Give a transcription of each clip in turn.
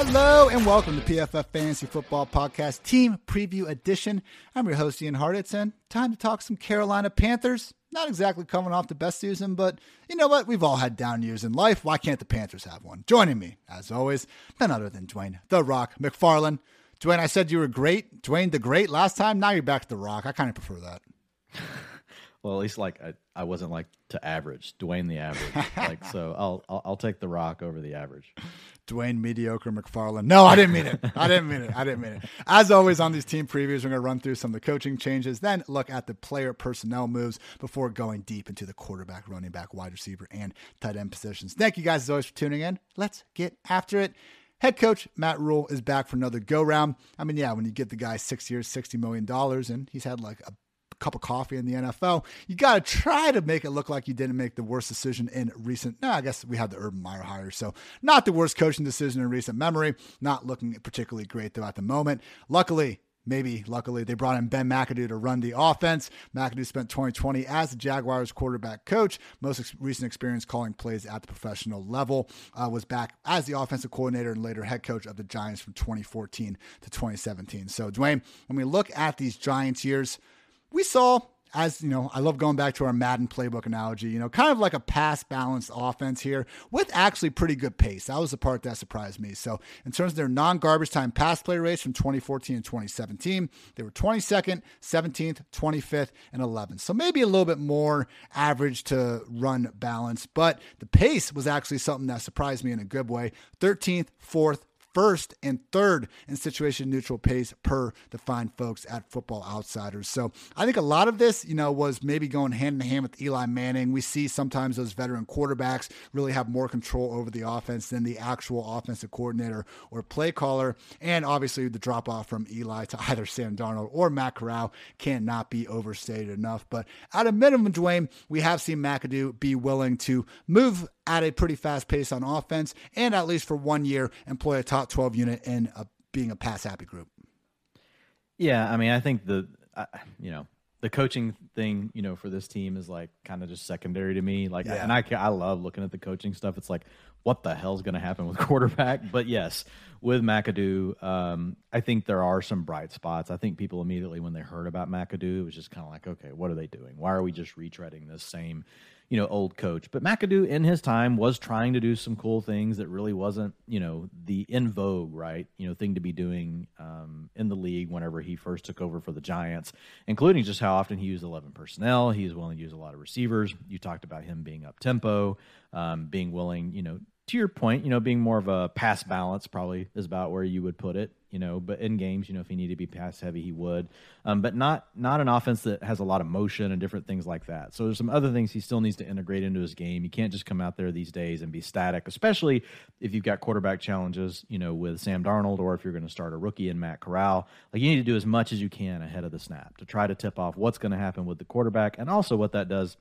Hello and welcome to PFF Fantasy Football Podcast Team Preview Edition. I'm your host Ian Hartitz, and time to talk some Carolina Panthers. Not exactly coming off the best season, but you know what? We've all had down years in life. Why can't the Panthers have one? Joining me, as always, none other than Dwain The Rock McFarland. Dwain, I said you were great. Dwain the Great last time. Now you're back to The Rock. I kind of prefer that. Well, at least like I, I wasn't like to average, Dwain the average. like so, I'll, I'll I'll take the Rock over the average. Dwain Mediocre McFarland. No, I didn't mean it. I didn't mean it. I didn't mean it. As always on these team previews, we're going to run through some of the coaching changes, then look at the player personnel moves before going deep into the quarterback, running back, wide receiver, and tight end positions. Thank you guys as always for tuning in. Let's get after it. Head coach Matt Rhule is back for another go round. I mean, yeah, when you get the guy six years, $60 million, and he's had like a cup of coffee in the NFL, you got to try to make it look like you didn't make the worst decision in recent. No, I guess we had the Urban Meyer hire, so not the worst coaching decision in recent memory. Not looking particularly great though at the moment. Luckily, maybe luckily they brought in Ben McAdoo to run the offense. McAdoo spent 2020 as the Jaguars quarterback coach. Most ex- recent experience calling plays at the professional level. Uh, was back as the offensive coordinator and later head coach of the Giants from 2014 to 2017. So Dwain, when we look at these Giants years, we saw as you know, I love going back to our Madden playbook analogy, you know, kind of like a pass balanced offense here with actually pretty good pace. That was the part that surprised me. So, in terms of their non garbage time pass play rates from 2014 and 2017, they were 22nd, 17th, 25th, and 11th. So, maybe a little bit more average to run balance, but the pace was actually something that surprised me in a good way. 13th, 4th, first and third in situation neutral pace per the fine folks at Football Outsiders. So I think a lot of this, you know, was maybe going hand in hand with Eli Manning. We see sometimes those veteran quarterbacks really have more control over the offense than the actual offensive coordinator or play caller. And obviously the drop off from Eli to either Sam Darnold or Matt Corral cannot be overstated enough. But at a minimum, Dwain, we have seen McAdoo be willing to move at a pretty fast pace on offense and at least for one year employ a top 12 unit in a, being a pass happy group. Yeah, I mean, I think the uh, you know the coaching thing, you know, for this team is like kind of just secondary to me. Like, yeah. and I I love looking at the coaching stuff. It's like, what the hell's going to happen with quarterback? But yes, with McAdoo, um, I think there are some bright spots. I think people immediately when they heard about McAdoo, it was just kind of like, okay, what are they doing? Why are we just retreading this same you know, old coach. But McAdoo in his time was trying to do some cool things that really wasn't, you know, the in vogue, right, you know, thing to be doing um, in the league whenever he first took over for the Giants, including just how often he used 11 personnel. He was willing to use a lot of receivers. You talked about him being up tempo, um, being willing, you know, to your point, you know, being more of a pass balance probably is about where you would put it you know. But in games, you know, if he needed to be pass heavy, he would. Um, but not not an offense that has a lot of motion and different things like that. So there's some other things he still needs to integrate into his game. You can't just come out there these days and be static, especially if you've got quarterback challenges, you know, with Sam Darnold or if you're going to start a rookie in Matt Corral. Like you need to do as much as you can ahead of the snap to try to tip off what's going to happen with the quarterback and also what that does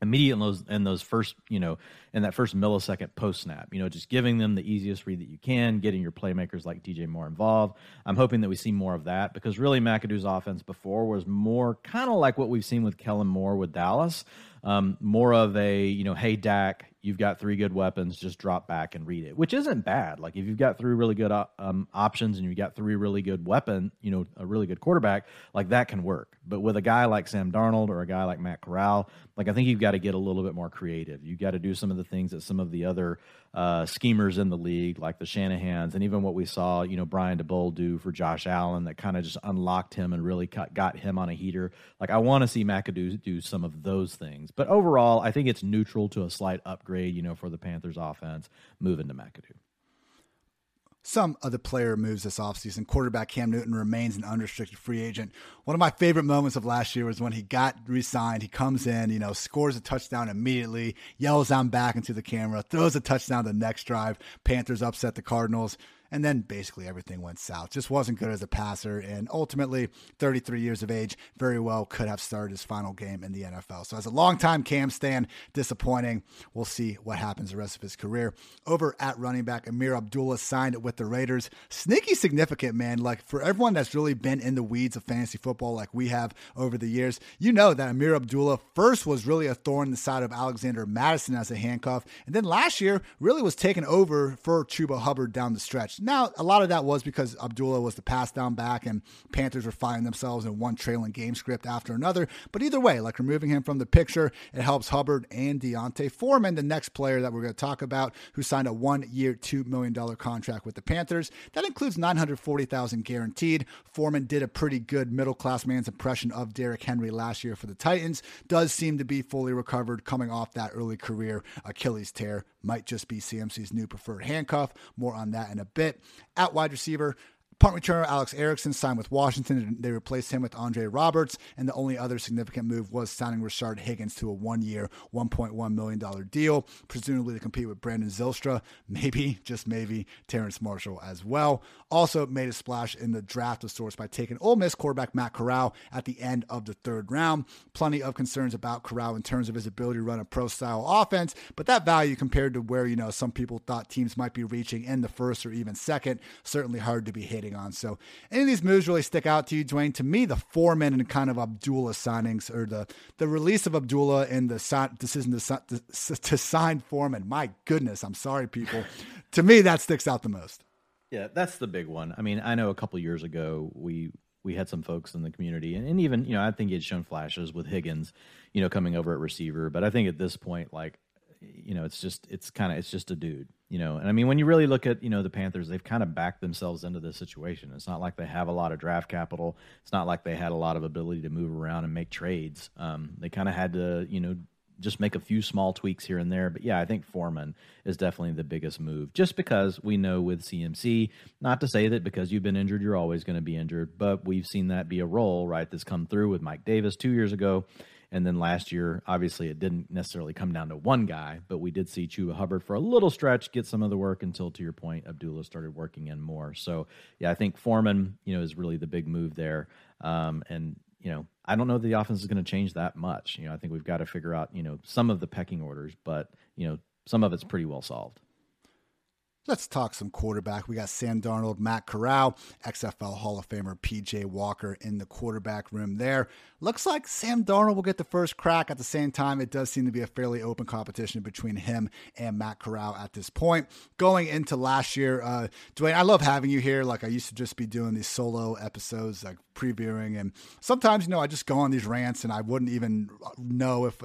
immediate in those in those first you know in that first millisecond post snap you know just giving them the easiest read that you can getting your playmakers like dj moore involved. I'm hoping that we see more of that because really mcadoo's offense before was more kind of like what we've seen with kellen moore with dallas um, more of a you know hey dak you've got three good weapons, just drop back and read it, which isn't bad. Like if you've got three really good uh, um, options and you've got three really good weapon, you know, a really good quarterback, like that can work. But with a guy like Sam Darnold or a guy like Matt Corral, like I think you've got to get a little bit more creative. You've got to do some of the things that some of the other uh, schemers in the league, like the Shanahan's, and even what we saw, you know, Brian Daboll do for Josh Allen, that kind of just unlocked him and really got him on a heater. Like I want to see McAdoo do some of those things, but overall, I think it's neutral to a slight upgrade, you know, for the Panthers offense moving to McAdoo some of the player moves this offseason. Quarterback Cam Newton remains an unrestricted free agent. One of my favorite moments of last year was when he got re signed. He comes in, you know, scores a touchdown immediately, yells down back into the camera, throws a touchdown the next drive. Panthers upset the Cardinals. And then basically everything went south. Just wasn't good as a passer. And ultimately, 33 years of age, very well could have started his final game in the NFL. So, as a longtime Cam stand, disappointing. We'll see what happens the rest of his career. Over at running back, Amir Abdullah signed with the Raiders. Sneaky significant, man. Like for everyone that's really been in the weeds of fantasy football, like we have over the years, you know that Amir Abdullah first was really a thorn in the side of Alexander Mattison as a handcuff. And then last year, really was taken over for Chuba Hubbard down the stretch. Now, a lot of that was because Abdullah was the pass down back and Panthers were finding themselves in one trailing game script after another. But either way, like removing him from the picture, it helps Hubbard and D'Onta Foreman, the next player that we're going to talk about, who signed a one year, $2 million contract with the Panthers. That includes 940000 guaranteed. Foreman did a pretty good middle class man's impression of Derrick Henry last year for the Titans. Does seem to be fully recovered coming off that early career Achilles tear. Might just be CMC's new preferred handcuff. More on that in a bit. At wide receiver, Punt returner Alex Erickson signed with Washington, and they replaced him with Andre Roberts. And the only other significant move was signing Rashard Higgins to a one-year, $1.1 million deal, presumably to compete with Brandon Zylstra, maybe, just maybe, Terrace Marshall as well. Also made a splash in the draft of sorts by taking Ole Miss quarterback Matt Corral at the end of the third round. Plenty of concerns about Corral in terms of his ability to run a pro-style offense, but that value compared to where, you know, some people thought teams might be reaching in the first or even second, certainly hard to be hitting on. So, any of these moves really stick out to you, Dwain? To me, the Foreman and kind of Abdullah signings, or the the release of Abdullah and the decision to, to, to sign Foreman. My goodness, I'm sorry, people. to me, that sticks out the most. Yeah, that's the big one. I mean, I know a couple years ago we we had some folks in the community, and, and even you know I think he had shown flashes with Higgins, you know, coming over at receiver. But I think at this point, like you know, it's just it's kind of it's just a dude, you know. And I mean, when you really look at you know the Panthers, they've kind of backed themselves into this situation. It's not like they have a lot of draft capital. It's not like they had a lot of ability to move around and make trades. Um, they kind of had to you know just make a few small tweaks here and there. But yeah, I think Foreman is definitely the biggest move, just because we know with CMC, not to say that because you've been injured, you're always going to be injured, but we've seen that be a role, right? That's come through with Mike Davis two years ago. And then last year, obviously, it didn't necessarily come down to one guy, but we did see Chuba Hubbard for a little stretch get some of the work until, to your point, Abdullah started working in more. So, yeah, I think Foreman, you know, is really the big move there. Um, and you know, I don't know that the offense is going to change that much. You know, I think we've got to figure out, you know, some of the pecking orders, but you know, some of it's pretty well solved. Let's talk some quarterback. We got Sam Darnold, Matt Corral, XFL Hall of Famer PJ Walker in the quarterback room there. Looks like Sam Darnold will get the first crack. At the same time, it does seem to be a fairly open competition between him and Matt Corral at this point. Going into last year, uh, Dwain, I love having you here. Like I used to just be doing these solo episodes, like previewing, and sometimes you know I just go on these rants and I wouldn't even know if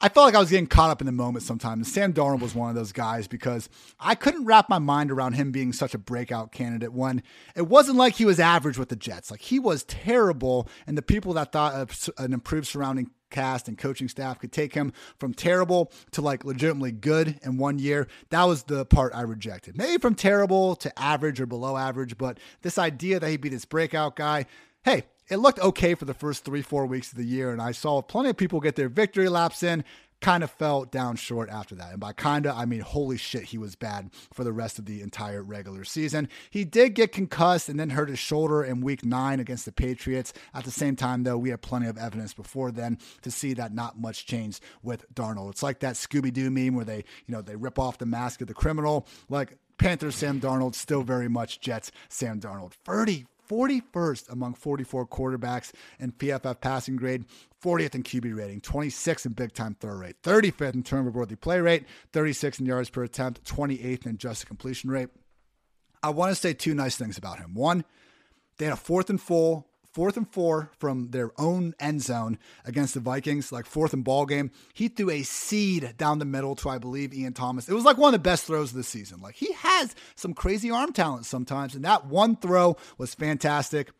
I felt like I was getting caught up in the moment sometimes. Sam Darnold was one of those guys because I couldn't wrap my mind around him being such a breakout candidate when it wasn't like he was average with the Jets. Like he was terrible, and the people that thought an improved surrounding cast and coaching staff could take him from terrible to like legitimately good in one year. That was the part I rejected. Maybe from terrible to average or below average, but this idea that he'd be this breakout guy, hey, it looked okay for the first three, four weeks of the year. And I saw plenty of people get their victory laps in, kind of fell down short after that. And by kinda, I mean, holy shit, he was bad for the rest of the entire regular season. He did get concussed and then hurt his shoulder in week nine against the Patriots. At the same time, though, we had plenty of evidence before then to see that not much changed with Darnold. It's like that Scooby Doo meme where they, you know, they rip off the mask of the criminal. Like Panthers Sam Darnold, still very much Jets Sam Darnold. 30 41st among 44 quarterbacks in PFF passing grade, 40th in QB rating, 26th in big time throw rate, 35th in turnover worthy play rate, 36th in yards per attempt, 28th in adjusted completion rate. I want to say two nice things about him. One, they had a fourth and full fourth and four from their own end zone against the Vikings, like fourth and ball game. He threw a seed down the middle to, I believe, Ian Thomas. It was like one of the best throws of the season. Like he has some crazy arm talent sometimes, and that one throw was fantastic.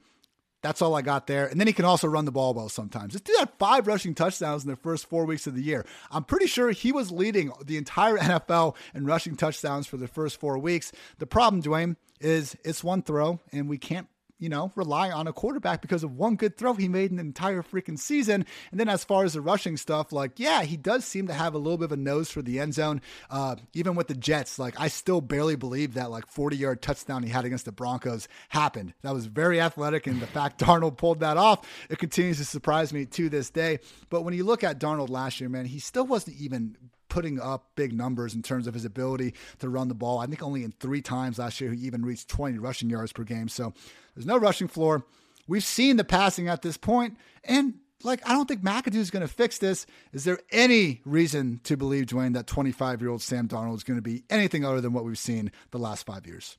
That's all I got there. And then he can also run the ball well sometimes. This dude had five rushing touchdowns in the first four weeks of the year. I'm pretty sure he was leading the entire NFL in rushing touchdowns for the first four weeks. The problem, Dwain, is it's one throw, and we can't you know, rely on a quarterback because of one good throw he made an entire freaking season. And then as far as the rushing stuff, like, yeah, he does seem to have a little bit of a nose for the end zone. Uh, even with the Jets, like, I still barely believe that like 40 yard touchdown he had against the Broncos happened. That was very athletic. And the fact Darnold pulled that off, it continues to surprise me to this day. But when you look at Darnold last year, man, he still wasn't even putting up big numbers in terms of his ability to run the ball. I think only in three times last year he even reached 20 rushing yards per game. So there's no rushing floor. We've seen the passing at this point, and like I don't think McAdoo is going to fix this. Is there any reason to believe, Dwain, that 25 year old Sam Darnold is going to be anything other than what we've seen the last five years?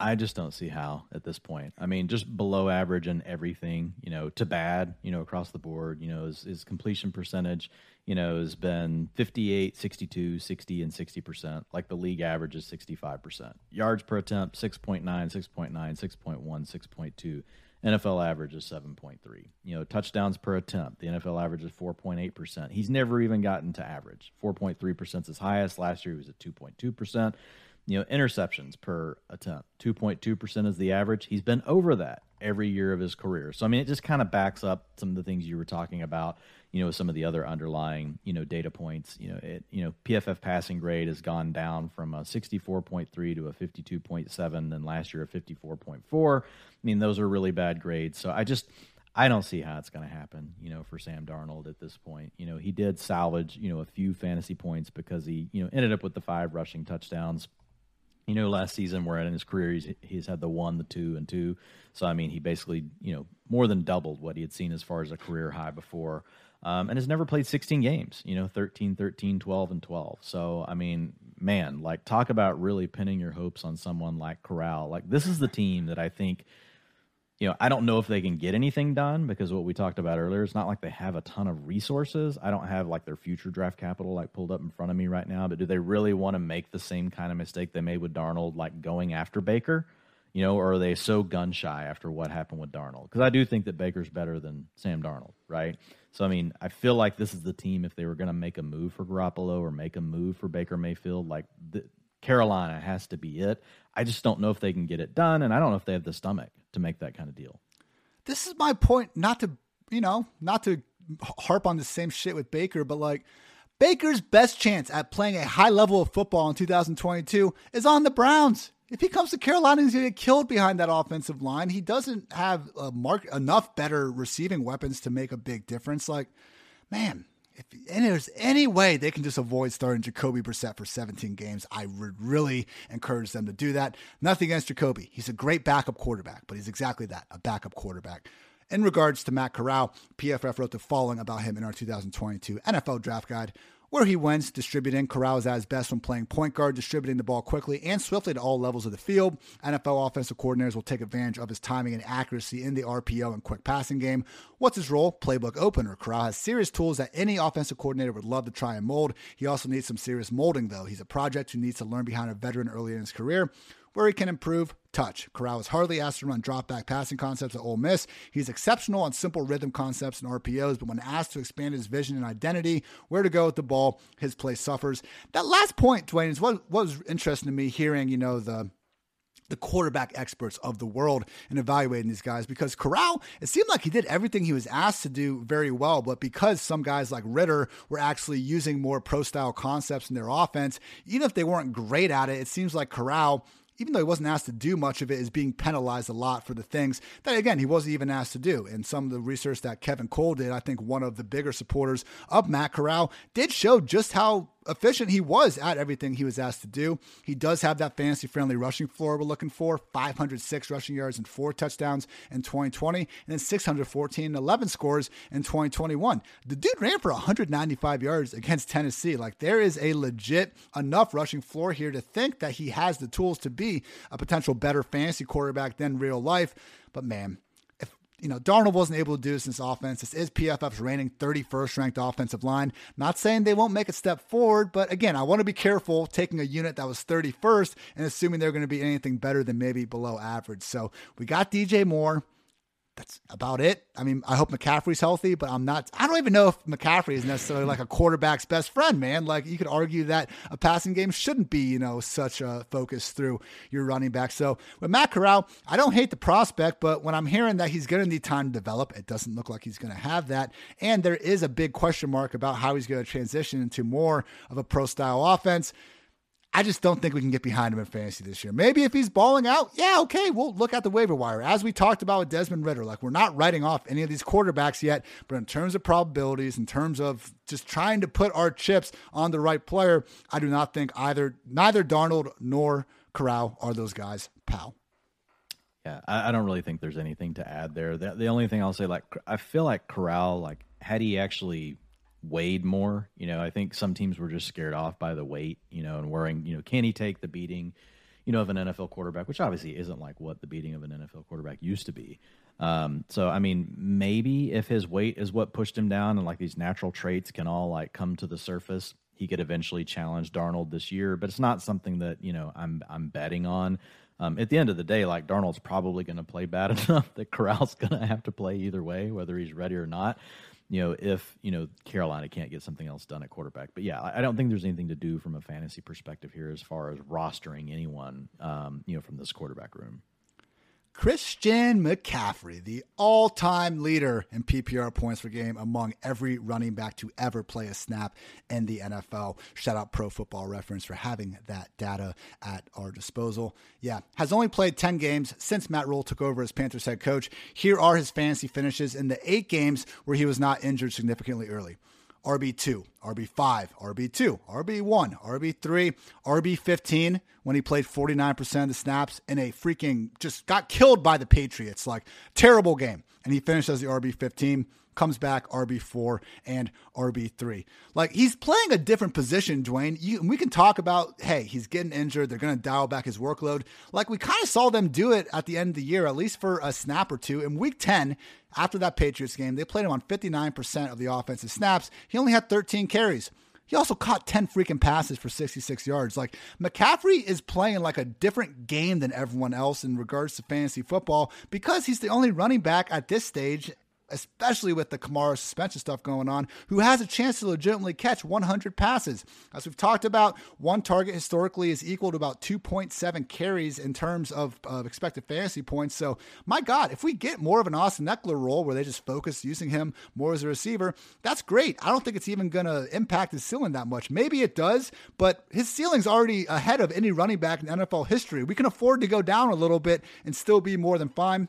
I just don't see how at this point. I mean, just below average in everything, you know, to bad, you know, across the board, you know, his, his completion percentage, you know, has been 58, 62, 60, and 60%. Like the league average is 65%. Yards per attempt, 6.9, 6.9, 6.1, 6.2. NFL average is 7.3. You know, touchdowns per attempt, the NFL average is 4.8%. He's never even gotten to average. 4.3% is his highest. Last year he was at 2.2%. You know, interceptions per attempt, 2.2% is the average. He's been over that every year of his career. So, I mean, it just kind of backs up some of the things you were talking about, you know, some of the other underlying, you know, data points. You know, it, you know, PFF passing grade has gone down from a 64.3 to a 52.7, and last year a 54.4. I mean, those are really bad grades. So I just, I don't see how it's going to happen, you know, for Sam Darnold at this point. You know, he did salvage, you know, a few fantasy points because he, you know, ended up with the five rushing touchdowns you know, last season where in his career he's he's had the one, the two, and two. So I mean, he basically you know more than doubled what he had seen as far as a career high before, um, and has never played 16 games. You know, 13, 13, 12, and 12. So I mean, man, like talk about really pinning your hopes on someone like Corral. Like this is the team that I think you know, I don't know if they can get anything done because what we talked about earlier, it's not like they have a ton of resources. I don't have like their future draft capital like pulled up in front of me right now, but do they really want to make the same kind of mistake they made with Darnold, like going after Baker? You know, or are they so gun shy after what happened with Darnold? Because I do think that Baker's better than Sam Darnold, right? So I mean, I feel like this is the team if they were going to make a move for Garoppolo or make a move for Baker Mayfield, like the, Carolina has to be it. I just don't know if they can get it done, and I don't know if they have the stomach to make that kind of deal. This is my point. Not to you know, not to harp on the same shit with Baker, but like Baker's best chance at playing a high level of football in 2022 is on the Browns. If he comes to Carolina, he's going to get killed behind that offensive line. He doesn't have mark, enough better receiving weapons to make a big difference. Like, man, if there's any way they can just avoid starting Jacoby Brissett for 17 games, I would really encourage them to do that. Nothing against Jacoby. He's a great backup quarterback, but he's exactly that, a backup quarterback. In regards to Matt Corral, PFF wrote the following about him in our 2022 NFL Draft Guide where he wins, distributing. Corral is at his best when playing point guard, distributing the ball quickly and swiftly to all levels of the field. NFL offensive coordinators will take advantage of his timing and accuracy in the RPO and quick passing game. What's his role? Playbook opener. Corral has serious tools that any offensive coordinator would love to try and mold. He also needs some serious molding, though. He's a project who needs to learn behind a veteran early in his career where he can improve touch. Corral is hardly asked to run drop back passing concepts at Ole Miss. He's exceptional on simple rhythm concepts and RPOs, but when asked to expand his vision and identity, where to go with the ball, his play suffers. That last point, Dwain, is what, what was interesting to me hearing, you know, the the quarterback experts of the world and evaluating these guys because Corral, it seemed like he did everything he was asked to do very well, but because some guys like Ridder were actually using more pro style concepts in their offense, even if they weren't great at it, it seems like Corral even though he wasn't asked to do much of it, is being penalized a lot for the things that, again, he wasn't even asked to do. And some of the research that Kevin Cole did, I think one of the bigger supporters of Matt Corral, did show just how efficient he was at everything he was asked to do. He does have that fantasy friendly rushing floor we're looking for 506 rushing yards and four touchdowns in 2020, and then 614 and 11 scores in 2021. The dude ran for 195 yards against Tennessee. Like, there is a legit enough rushing floor here to think that he has the tools to be a potential better fantasy quarterback than real life. But man, you know, Darnold wasn't able to do this in this offense. This is PFF's reigning 31st ranked offensive line. Not saying they won't make a step forward, but again, I want to be careful taking a unit that was 31st and assuming they're going to be anything better than maybe below average. So we got DJ Moore that's about it. I mean, I hope McCaffrey's healthy, but I'm not. I don't even know if McCaffrey is necessarily like a quarterback's best friend, man. Like you could argue that a passing game shouldn't be, you know, such a focus through your running back. So with Matt Corral, I don't hate the prospect, but when I'm hearing that he's going to need time to develop, it doesn't look like he's going to have that. And there is a big question mark about how he's going to transition into more of a pro style offense. I just don't think we can get behind him in fantasy this year. Maybe if he's balling out, yeah, okay, we'll look at the waiver wire. As we talked about with Desmond Ridder, like we're not writing off any of these quarterbacks yet, but in terms of probabilities, in terms of just trying to put our chips on the right player, I do not think either neither Darnold nor Corral are those guys, pal. Yeah, I, I don't really think there's anything to add there. The, the only thing I'll say, like, I feel like Corral, like, had he actually weighed more. You know, I think some teams were just scared off by the weight, you know, and worrying, you know, can he take the beating? you know, of an NFL quarterback, which obviously isn't like what the beating of an NFL quarterback used to be. Um, so I mean, maybe if his weight is what pushed him down, and like these natural traits can all like come to the surface, he could eventually challenge Darnold this year. But it's not something that you know I'm I'm betting on. Um, at the end of the day, like Darnold's probably going to play bad enough that Corral's going to have to play either way, whether he's ready or not. You know, if you know Carolina can't get something else done at quarterback, but yeah, I don't think there's anything to do from a fantasy perspective here as far as rostering anyone, um, you know, from this quarterback room. Christian McCaffrey, the all time leader in PPR points per game among every running back to ever play a snap in the NFL. Shout out Pro Football Reference for having that data at our disposal. Yeah, has only played 10 games since Matt Rhule took over as Panthers head coach. Here are his fantasy finishes in the eight games where he was not injured significantly early. RB2, RB5, RB2, RB1, RB3, RB15 when he played 49% of the snaps in a freaking just got killed by the Patriots. Like, terrible game. And he finished as the RB15 comes back RB4 and RB3. Like he's playing a different position, Dwain. You, we can talk about, hey, he's getting injured. They're going to dial back his workload. Like we kind of saw them do it at the end of the year, at least for a snap or two. In week 10, after that Patriots game, they played him on 59% of the offensive snaps. He only had 13 carries. He also caught 10 freaking passes for 66 yards. Like McCaffrey is playing like a different game than everyone else in regards to fantasy football because he's the only running back at this stage especially with the Kamara suspension stuff going on, who has a chance to legitimately catch 100 passes. As we've talked about, one target historically is equal to about 2.7 carries in terms of, of expected fantasy points. So, my God, if we get more of an Austin Ekeler role where they just focus using him more as a receiver, that's great. I don't think it's even going to impact his ceiling that much. Maybe it does, but his ceiling's already ahead of any running back in NFL history. We can afford to go down a little bit and still be more than fine.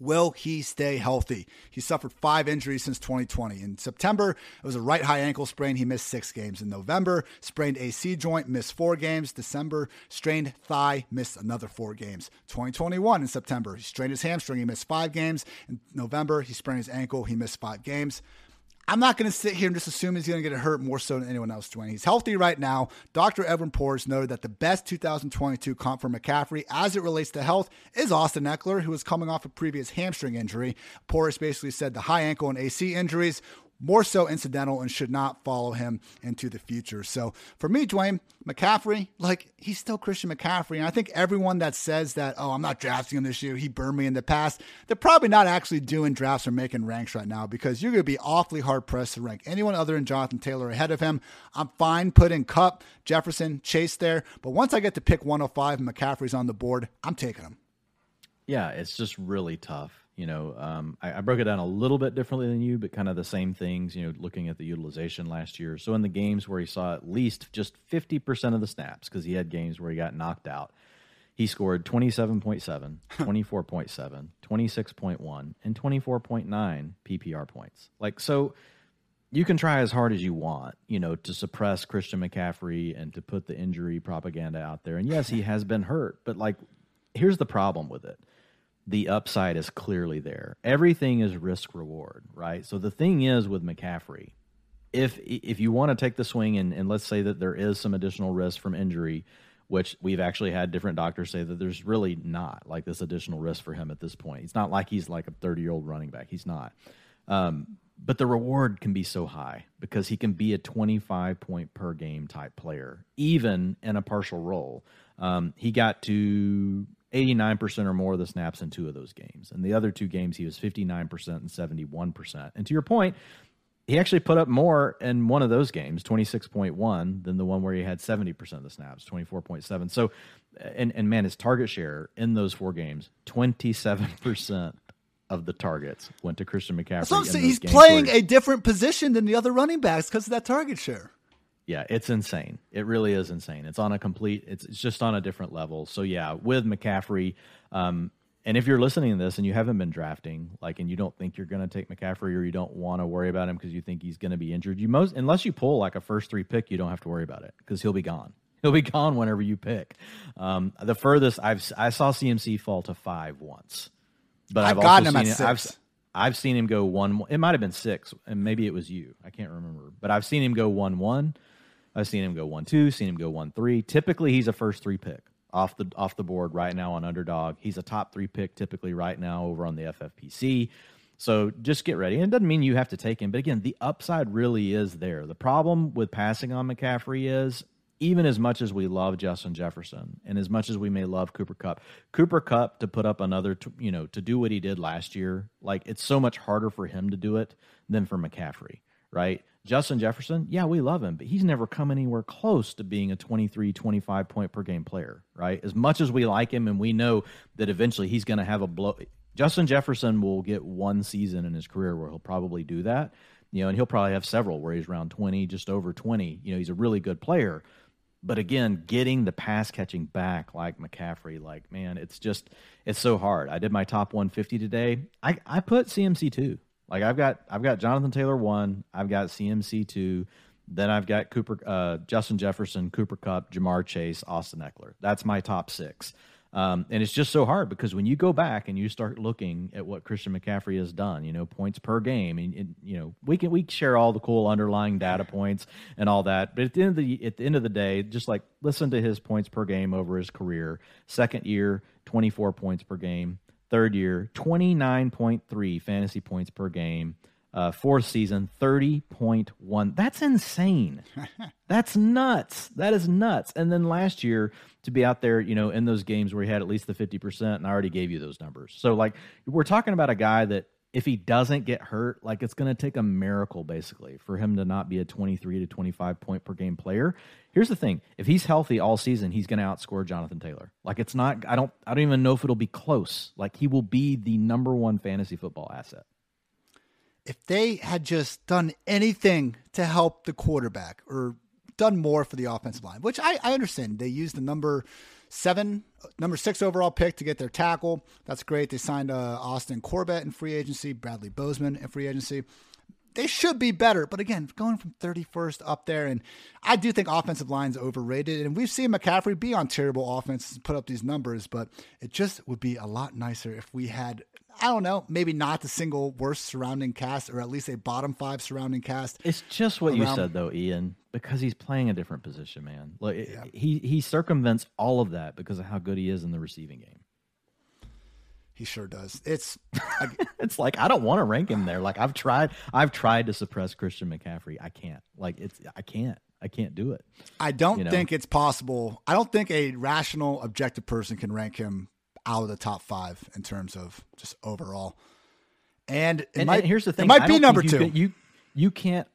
Will he stay healthy? He suffered five injuries since 2020. In September, it was a right high ankle sprain. He missed six games. In November, sprained AC joint, missed four games. December, strained thigh, missed another four games. 2021 in September, he strained his hamstring. He missed five games. In November, he sprained his ankle. He missed five games. I'm not going to sit here and just assume he's going to get hurt more so than anyone else, Dwain. He's healthy right now. Dr. Edwin Porras noted that the best 2022 comp for McCaffrey as it relates to health is Austin Ekeler, who was coming off a previous hamstring injury. Porras basically said the high ankle and AC injuries more so incidental and should not follow him into the future. So for me, Dwain McCaffrey, like he's still Christian McCaffrey. And I think everyone that says that, oh, I'm not drafting him this year, he burned me in the past, they're probably not actually doing drafts or making ranks right now because you're going to be awfully hard pressed to rank anyone other than Jonathan Taylor ahead of him. I'm fine putting Kupp, Jefferson, Chase there. But once I get to pick 105 and McCaffrey's on the board, I'm taking him. Yeah, it's just really tough you know, um, I, I, broke it down a little bit differently than you, but kind of the same things, you know, looking at the utilization last year. So in the games where he saw at least just 50% of the snaps, because he had games where he got knocked out, he scored 27.7, 24.7, 26.1, and 24.9 PPR points. Like, so you can try as hard as you want, you know, to suppress Christian McCaffrey and to put the injury propaganda out there. And yes, he has been hurt, but like, here's the problem with it the upside is clearly there. Everything is risk reward, right? So the thing is with McCaffrey, if if you want to take the swing and, and let's say that there is some additional risk from injury, which we've actually had different doctors say that there's really not like this additional risk for him at this point. It's not like he's like a 30 year old running back. He's not. Um, but the reward can be so high because he can be a 25 point per game type player, even in a partial role. Um, he got to 89% or more of the snaps in two of those games. And the other two games, he was 59% and 71%. And to your point, he actually put up more in one of those games, 26.1, than the one where he had 70% of the snaps, 24.7. So, and, and man, his target share in those four games, 27% of the targets went to Christian McCaffrey. So he's playing a different position than the other running backs because of that target share yeah, it's insane. It really is insane. It's on a complete. It's, it's just on a different level. So yeah, with McCaffrey, um, and if you're listening to this and you haven't been drafting, like, and you don't think you're going to take McCaffrey or you don't want to worry about him because you think he's going to be injured, you most unless you pull like a first three pick, you don't have to worry about it because he'll be gone. He'll be gone whenever you pick. Um, the furthest I've I saw CMC fall to five once, but I've, I've gotten him at six. I've, I've seen him go one. It might have been six, and maybe it was you. I can't remember, but I've seen him go one one. I've seen him go one two, seen him go one three. Typically, he's a first three pick. off the off the board right now on underdog. He's a top three pick typically right now over on the FFPC. So just get ready. And it doesn't mean you have to take him, but again, the upside really is there. The problem with passing on McCaffrey is even as much as we love Justin Jefferson and as much as we may love Cooper Kupp, Cooper Kupp to put up another, you know, to do what he did last year, like it's so much harder for him to do it than for McCaffrey, right? Justin Jefferson, yeah, we love him, but he's never come anywhere close to being a 23, 25 point per game player, right? As much as we like him and we know that eventually he's going to have a blow, Justin Jefferson will get one season in his career where he'll probably do that, you know, and he'll probably have several where he's around 20, just over 20. You know, he's a really good player. But again, getting the pass catching back like McCaffrey, like, man, it's just, it's so hard. I did my top 150 today. I, I put CMC two. Like I've got, I've got Jonathan Taylor one, I've got CMC two, then I've got Cooper, uh, Justin Jefferson, Cooper Kupp, Ja'Marr Chase, Austin Ekeler. That's my top six. Um, and it's just so hard because when you go back and you start looking at what Christian McCaffrey has done, you know, points per game, and, and, you know, we can we share all the cool underlying data points and all that. But at the end of the at the end of the day, just like listen to his points per game over his career. Second year, twenty four points per game. Third year, twenty nine point three fantasy points per game. Uh, fourth season, 30.1. That's insane. That's nuts. That is nuts. And then last year, to be out there, you know, in those games where he had at least the 50%, and I already gave you those numbers. So, like, we're talking about a guy that if he doesn't get hurt, like, it's going to take a miracle, basically, for him to not be a 23 to 25 point per game player. Here's the thing if he's healthy all season, he's going to outscore Jonathan Taylor. Like, it's not, I don't, I don't even know if it'll be close. Like, he will be the number one fantasy football asset if they had just done anything to help the quarterback or done more for the offensive line, which I, I understand. They used the number seven, number six overall pick to get their tackle. That's great. They signed uh, Austin Corbett in free agency, Bradley Bozeman in free agency. They should be better, but again, going from 31st up there, and I do think offensive line's overrated. And we've seen McCaffrey be on terrible offenses and put up these numbers, but it just would be a lot nicer if we had I don't know, maybe not the single worst surrounding cast, or at least a bottom five surrounding cast. It's just what around. you said, though, Ian, because he's playing a different position, man. Like yeah. he he circumvents all of that because of how good he is in the receiving game. He sure does. It's I, it's like I don't want to rank him there. Like I've tried, I've tried to suppress Christian McCaffrey. I can't. Like it's I can't. I can't do it. I don't you know? think it's possible. I don't think a rational, objective person can rank him out of the top five in terms of just overall. And, and, might, and here's the thing: it might be number you two. Can, you you can't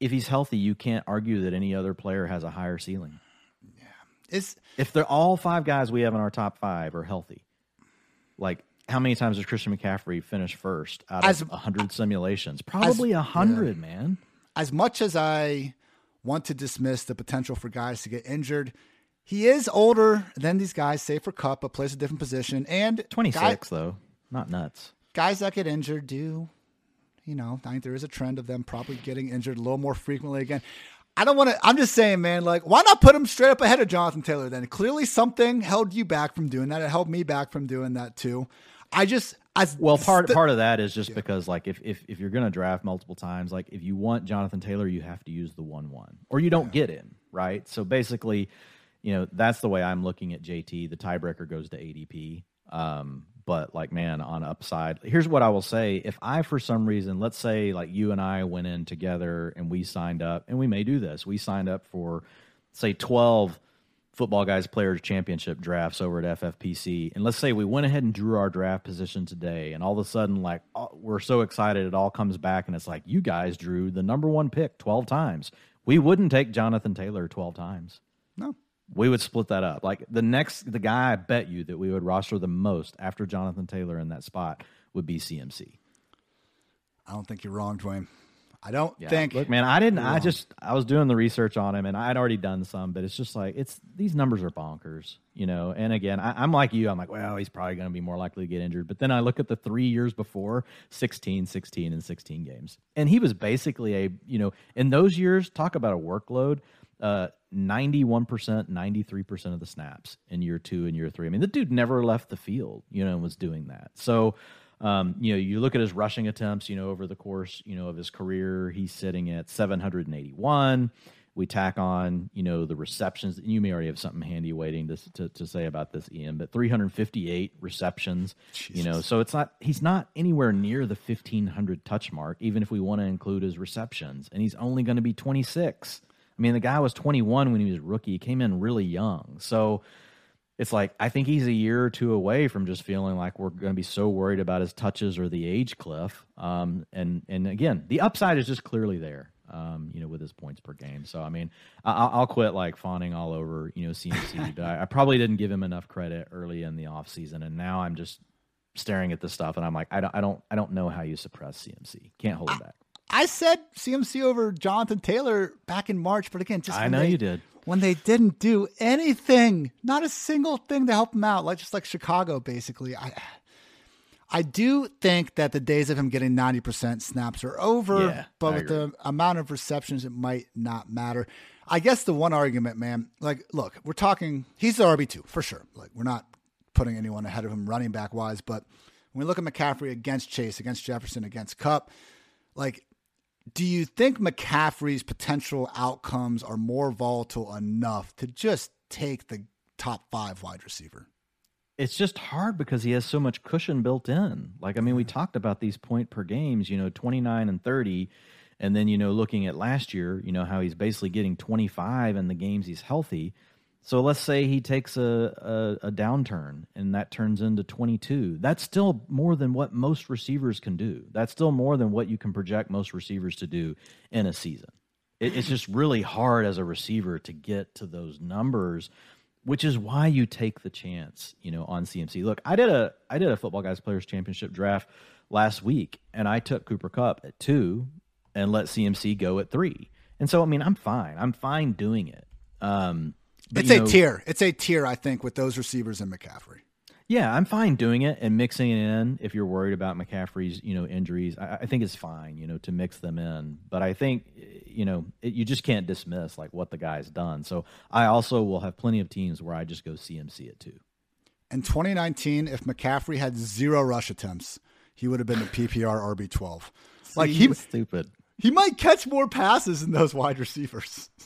if he's healthy, you can't argue that any other player has a higher ceiling. Yeah, it's if they're all five guys we have in our top five are healthy. Like how many times does Christian McCaffrey finish first out of hundred simulations? Probably a hundred, yeah. man. As much as I want to dismiss the potential for guys to get injured, he is older than these guys, save for Kupp, but plays a different position. And 26, though. Not nuts. Guys that get injured do, you know, I think there is a trend of them probably getting injured a little more frequently again. I don't want to, I'm just saying, man, like, why not put him straight up ahead of Jonathan Taylor then? Clearly something held you back from doing that. It held me back from doing that too. I just, as well, part st- part of that is just yeah. because like if if if you're gonna draft multiple times, like if you want Jonathan Taylor, you have to use the one one, or you don't yeah. get him right. So basically, you know, that's the way I'm looking at JT. The tiebreaker goes to ADP. Um, but like, man, on upside, here's what I will say. If I, for some reason, let's say like you and I went in together and we signed up, and we may do this, we signed up for, say, 12 football guys players championship drafts over at FFPC. And let's say we went ahead and drew our draft position today, and all of a sudden, like, we're so excited, it all comes back, and it's like, you guys drew the number one pick 12 times. We wouldn't take Jonathan Taylor 12 times. No we would split that up. Like the next, the guy I bet you that we would roster the most after Jonathan Taylor in that spot would be CMC. I don't think you're wrong, Dwain. I don't yeah. think. Look, man, I didn't. I just I was doing the research on him, and I'd already done some, but it's just like it's these numbers are bonkers, you know. And again, I, am like you. I'm like, well, he's probably going to be more likely to get injured. But then I look at the three years before 16, 16, and 16 games, and he was basically a you know in those years. Talk about a workload uh, 91%, 93% of the snaps in year two and year three. I mean, the dude never left the field, you know, and was doing that. So, um, you know, you look at his rushing attempts, you know, over the course, you know, of his career, he's sitting at 781. we tack on, you know, the receptions. And you may already have something handy waiting to to, to say about this, Ian, but 358 receptions. Jesus. You know, so it's not he's not anywhere near the 1500 touch mark, even if we want to include his receptions, and he's only going to be 26. I mean, the guy was 21 when he was rookie. He came in really young, so it's like I think he's a year or two away from just feeling like we're going to be so worried about his touches or the age cliff. Um, and and again, the upside is just clearly there um, you know, with his points per game. So I mean, I'll, I'll quit like fawning all over, you know, CMC. but I, I, probably didn't give him enough credit early in the offseason, and now I'm just staring at this stuff, and I'm like, I don't, I don't, I don't know how you suppress CMC. Can't hold it back. I said CMC over Jonathan Taylor back in March, but again, just I know they, you did when they didn't do anything, not a single thing to help him out, like just like Chicago, basically. I I do think that the days of him getting 90% snaps are over, yeah, but I with agree. the amount of receptions, it might not matter. I guess the one argument, man, like, look, we're talking, he's the RB2 for sure. Like, we're not putting anyone ahead of him running back wise, but when we look at McCaffrey against Chase, against Jefferson, against Kupp, like, do you think McCaffrey's potential outcomes are more volatile enough to just take the top five wide receiver? it's just hard because he has so much cushion built in. Like, I mean, we mm-hmm. talked about these point per games, you know, 29 and 30. And then, you know, looking at last year, you know, how he's basically getting 25 in the games he's healthy. So let's say he takes a, a, a downturn and that turns into 22. That's still more than what most receivers can do. That's still more than what you can project most receivers to do in a season. It, it's just really hard as a receiver to get to those numbers which is why you take the chance, you know, on CMC. Look, I did a I did a football guys players championship draft last week, and I took Cooper Kupp at two and let CMC go at three. And so, I mean, I'm fine. I'm fine doing it. Um, but, it's a know, tier. It's a tier, I think, with those receivers and McCaffrey. Yeah, I'm fine doing it and mixing it in. If you're worried about McCaffrey's, you know, injuries, I, I think it's fine, you know, to mix them in. But I think, you know, it, you just can't dismiss like what the guy's done. So I also will have plenty of teams where I just go CMC it too. In 2019, if McCaffrey had zero rush attempts, he would have been a PPR RB 12. Like he stupid. He might catch more passes than those wide receivers.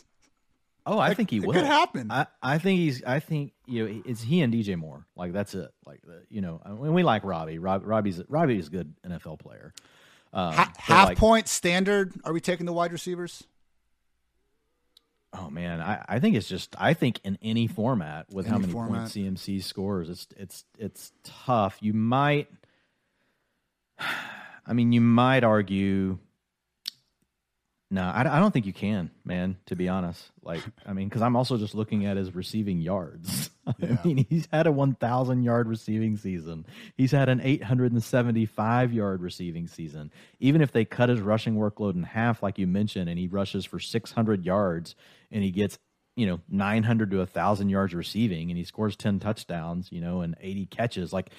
Oh, I think he will. It could happen. I, I think he's. I think you know it's he and DJ Moore. Like that's it. Like the, you know, I mean, we like Robbie. Rob, Robbie's Robbie's a good NFL player. Um, ha- half like, point standard. Are we taking the wide receivers? Oh man, I, I think it's just I think in any format with any how many format. points CMC scores, it's it's it's tough. You might, I mean, you might argue no, I, I don't think you can, man. To be honest, like I mean, because I'm also just looking at his receiving yards. Yeah. I mean, he's had a 1,000 yard receiving season. He's had an 875 yard receiving season. Even if they cut his rushing workload in half, like you mentioned, and he rushes for 600 yards and he gets you know 900 to 1,000 yards receiving and he scores 10 touchdowns, you know, and 80 catches, like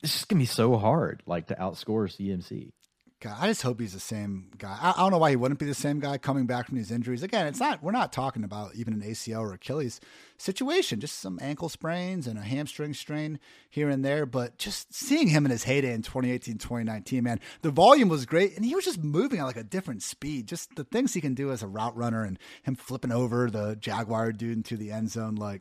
it's just gonna be so hard, like to outscore CMC. God, I just hope he's the same guy. I, I, don't know why he wouldn't be the same guy coming back from these injuries. Again, it's not. We're not talking about even an ACL or Achilles situation. Just some ankle sprains and a hamstring strain here and there. But just seeing him in his heyday in 2018, 2019, man, the volume was great, and he was just moving at like a different speed. Just the things he can do as a route runner, and him flipping over the Jaguar dude into the end zone, like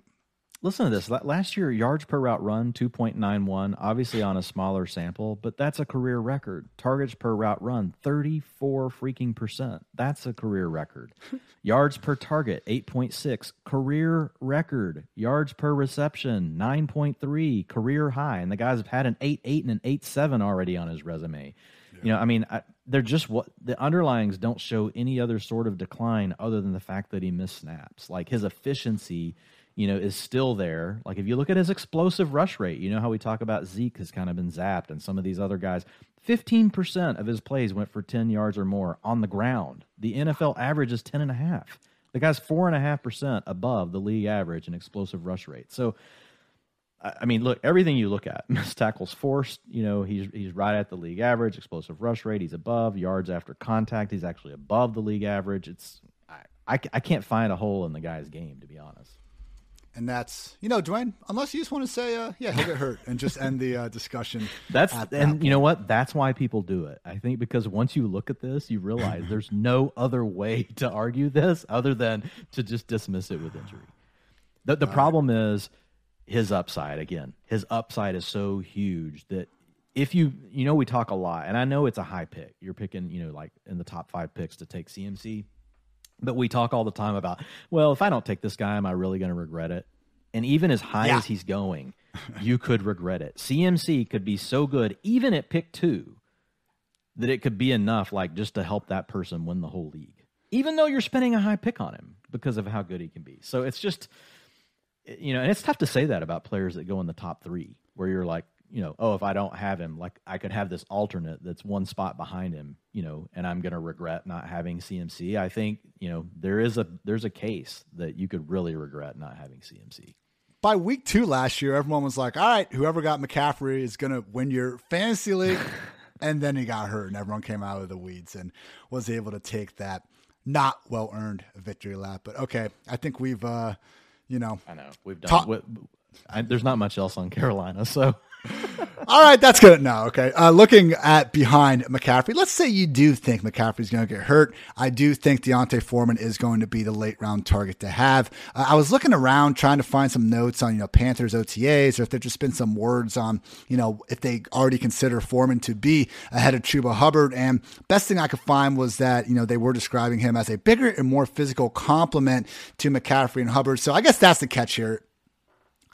Listen to this. Last year, yards per route run, 2.91, obviously on a smaller sample, but that's a career record. Targets per route run, 34 freaking percent. That's a career record. yards per target, 8.6, career record. Yards per reception, 9.3, career high. And the guys have had an 8 8 and an 8 7 already on his resume. Yeah. You know, I mean, I, they're just what the underlyings don't show any other sort of decline other than the fact that he missed snaps. Like his efficiency you know, is still there. Like if you look at his explosive rush rate, you know how we talk about Zeke has kind of been zapped and some of these other guys. 15% of his plays went for 10 yards or more on the ground. The NFL average is 10 and a half. The guy's four and a half percent above the league average in explosive rush rate. So I mean, look, everything you look at, missed tackles forced, you know, he's he's right at the league average, explosive rush rate, he's above yards after contact, he's actually above the league average. It's I, I, I can't find a hole in the guy's game, to be honest. And that's you know, Dwain. Unless you just want to say, uh, "Yeah, he'll get hurt," and just end the uh, discussion. That's and that you know what? That's why people do it. I think because once you look at this, you realize there's no other way to argue this other than to just dismiss it with injury. The the All problem right. is his upside again. His upside is so huge that if you you know we talk a lot, and I know it's a high pick. You're picking you know like in the top five picks to take CMC but we talk all the time about, well, if I don't take this guy, am I really going to regret it? And even as high yeah. as he's going, you could regret it. CMC could be so good, even at pick two, that it could be enough, like just to help that person win the whole league, even though you're spending a high pick on him because of how good he can be. So it's just, you know, and it's tough to say that about players that go in the top three, where you're like, you know, oh, if I don't have him, like I could have this alternate that's one spot behind him, you know, and I'm going to regret not having CMC. I think, you know, there is a there's a case that you could really regret not having CMC. By week 2 last year, everyone was like, "All right, whoever got McCaffrey is going to win your fantasy league." and then he got hurt and everyone came out of the weeds and was able to take that not well-earned victory lap. But okay, I think we've uh, you know, I know. We've done ta- I, there's not much else on Carolina, so all right, that's good. No, okay. Uh, looking at behind McCaffrey, let's say you do think McCaffrey's going to get hurt. I do think D'Onta Foreman is going to be the late round target to have. Uh, I was looking around trying to find some notes on you know Panthers OTAs or if there's just been some words on you know if they already consider Foreman to be ahead of Chuba Hubbard. And best thing I could find was that you know they were describing him as a bigger and more physical complement to McCaffrey and Hubbard. So I guess that's the catch here.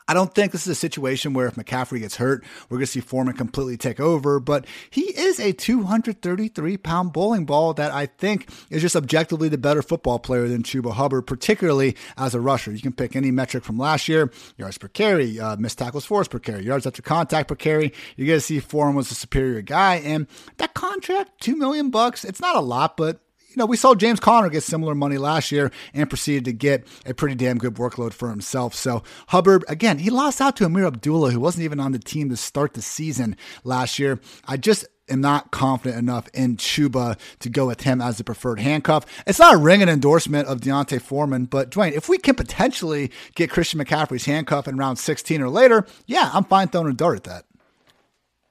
I don't think this is a situation where if McCaffrey gets hurt, we're going to see Foreman completely take over, but he is a 233 pound bowling ball that I think is just objectively the better football player than Chuba Hubbard, particularly as a rusher. You can pick any metric from last year yards per carry, uh, missed tackles force per carry, yards after contact per carry. You're going to see Foreman was a superior guy. And that contract, two million bucks, it's not a lot, but you know, we saw James Conner get similar money last year and proceeded to get a pretty damn good workload for himself. So Hubbard, again, he lost out to Ameer Abdullah, who wasn't even on the team to start the season last year. I just am not confident enough in Chuba to go with him as the preferred handcuff. It's not a ringing endorsement of D'Onta Foreman, but Dwain, if we can potentially get Christian McCaffrey's handcuff in round 16 or later, yeah, I'm fine throwing a dart at that.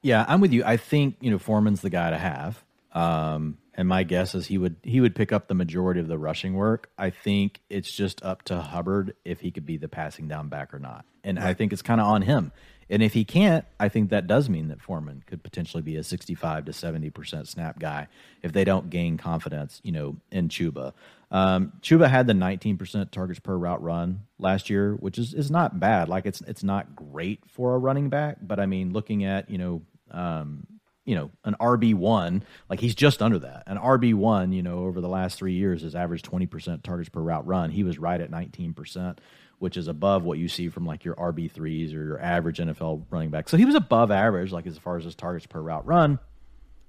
Yeah, I'm with you. I think, you know, Foreman's the guy to have. Um, and my guess is he would he would pick up the majority of the rushing work. I think it's just up to Hubbard if he could be the passing down back or not, and right. I think it's kind of on him. And if he can't, I think that does mean that Foreman could potentially be a 65 to 70 percent snap guy if they don't gain confidence, you know, in Chuba. Um, Chuba had the 19 percent targets per route run last year, which is is not bad. Like it's it's not great for a running back, but I mean, looking at you know um, you know an RB one, like he's just under that. An RB one, you know, over the last three years has averaged twenty percent targets per route run. He was right at nineteen percent, which is above what you see from like your RB threes or your average NFL running back. So he was above average, like as far as his targets per route run.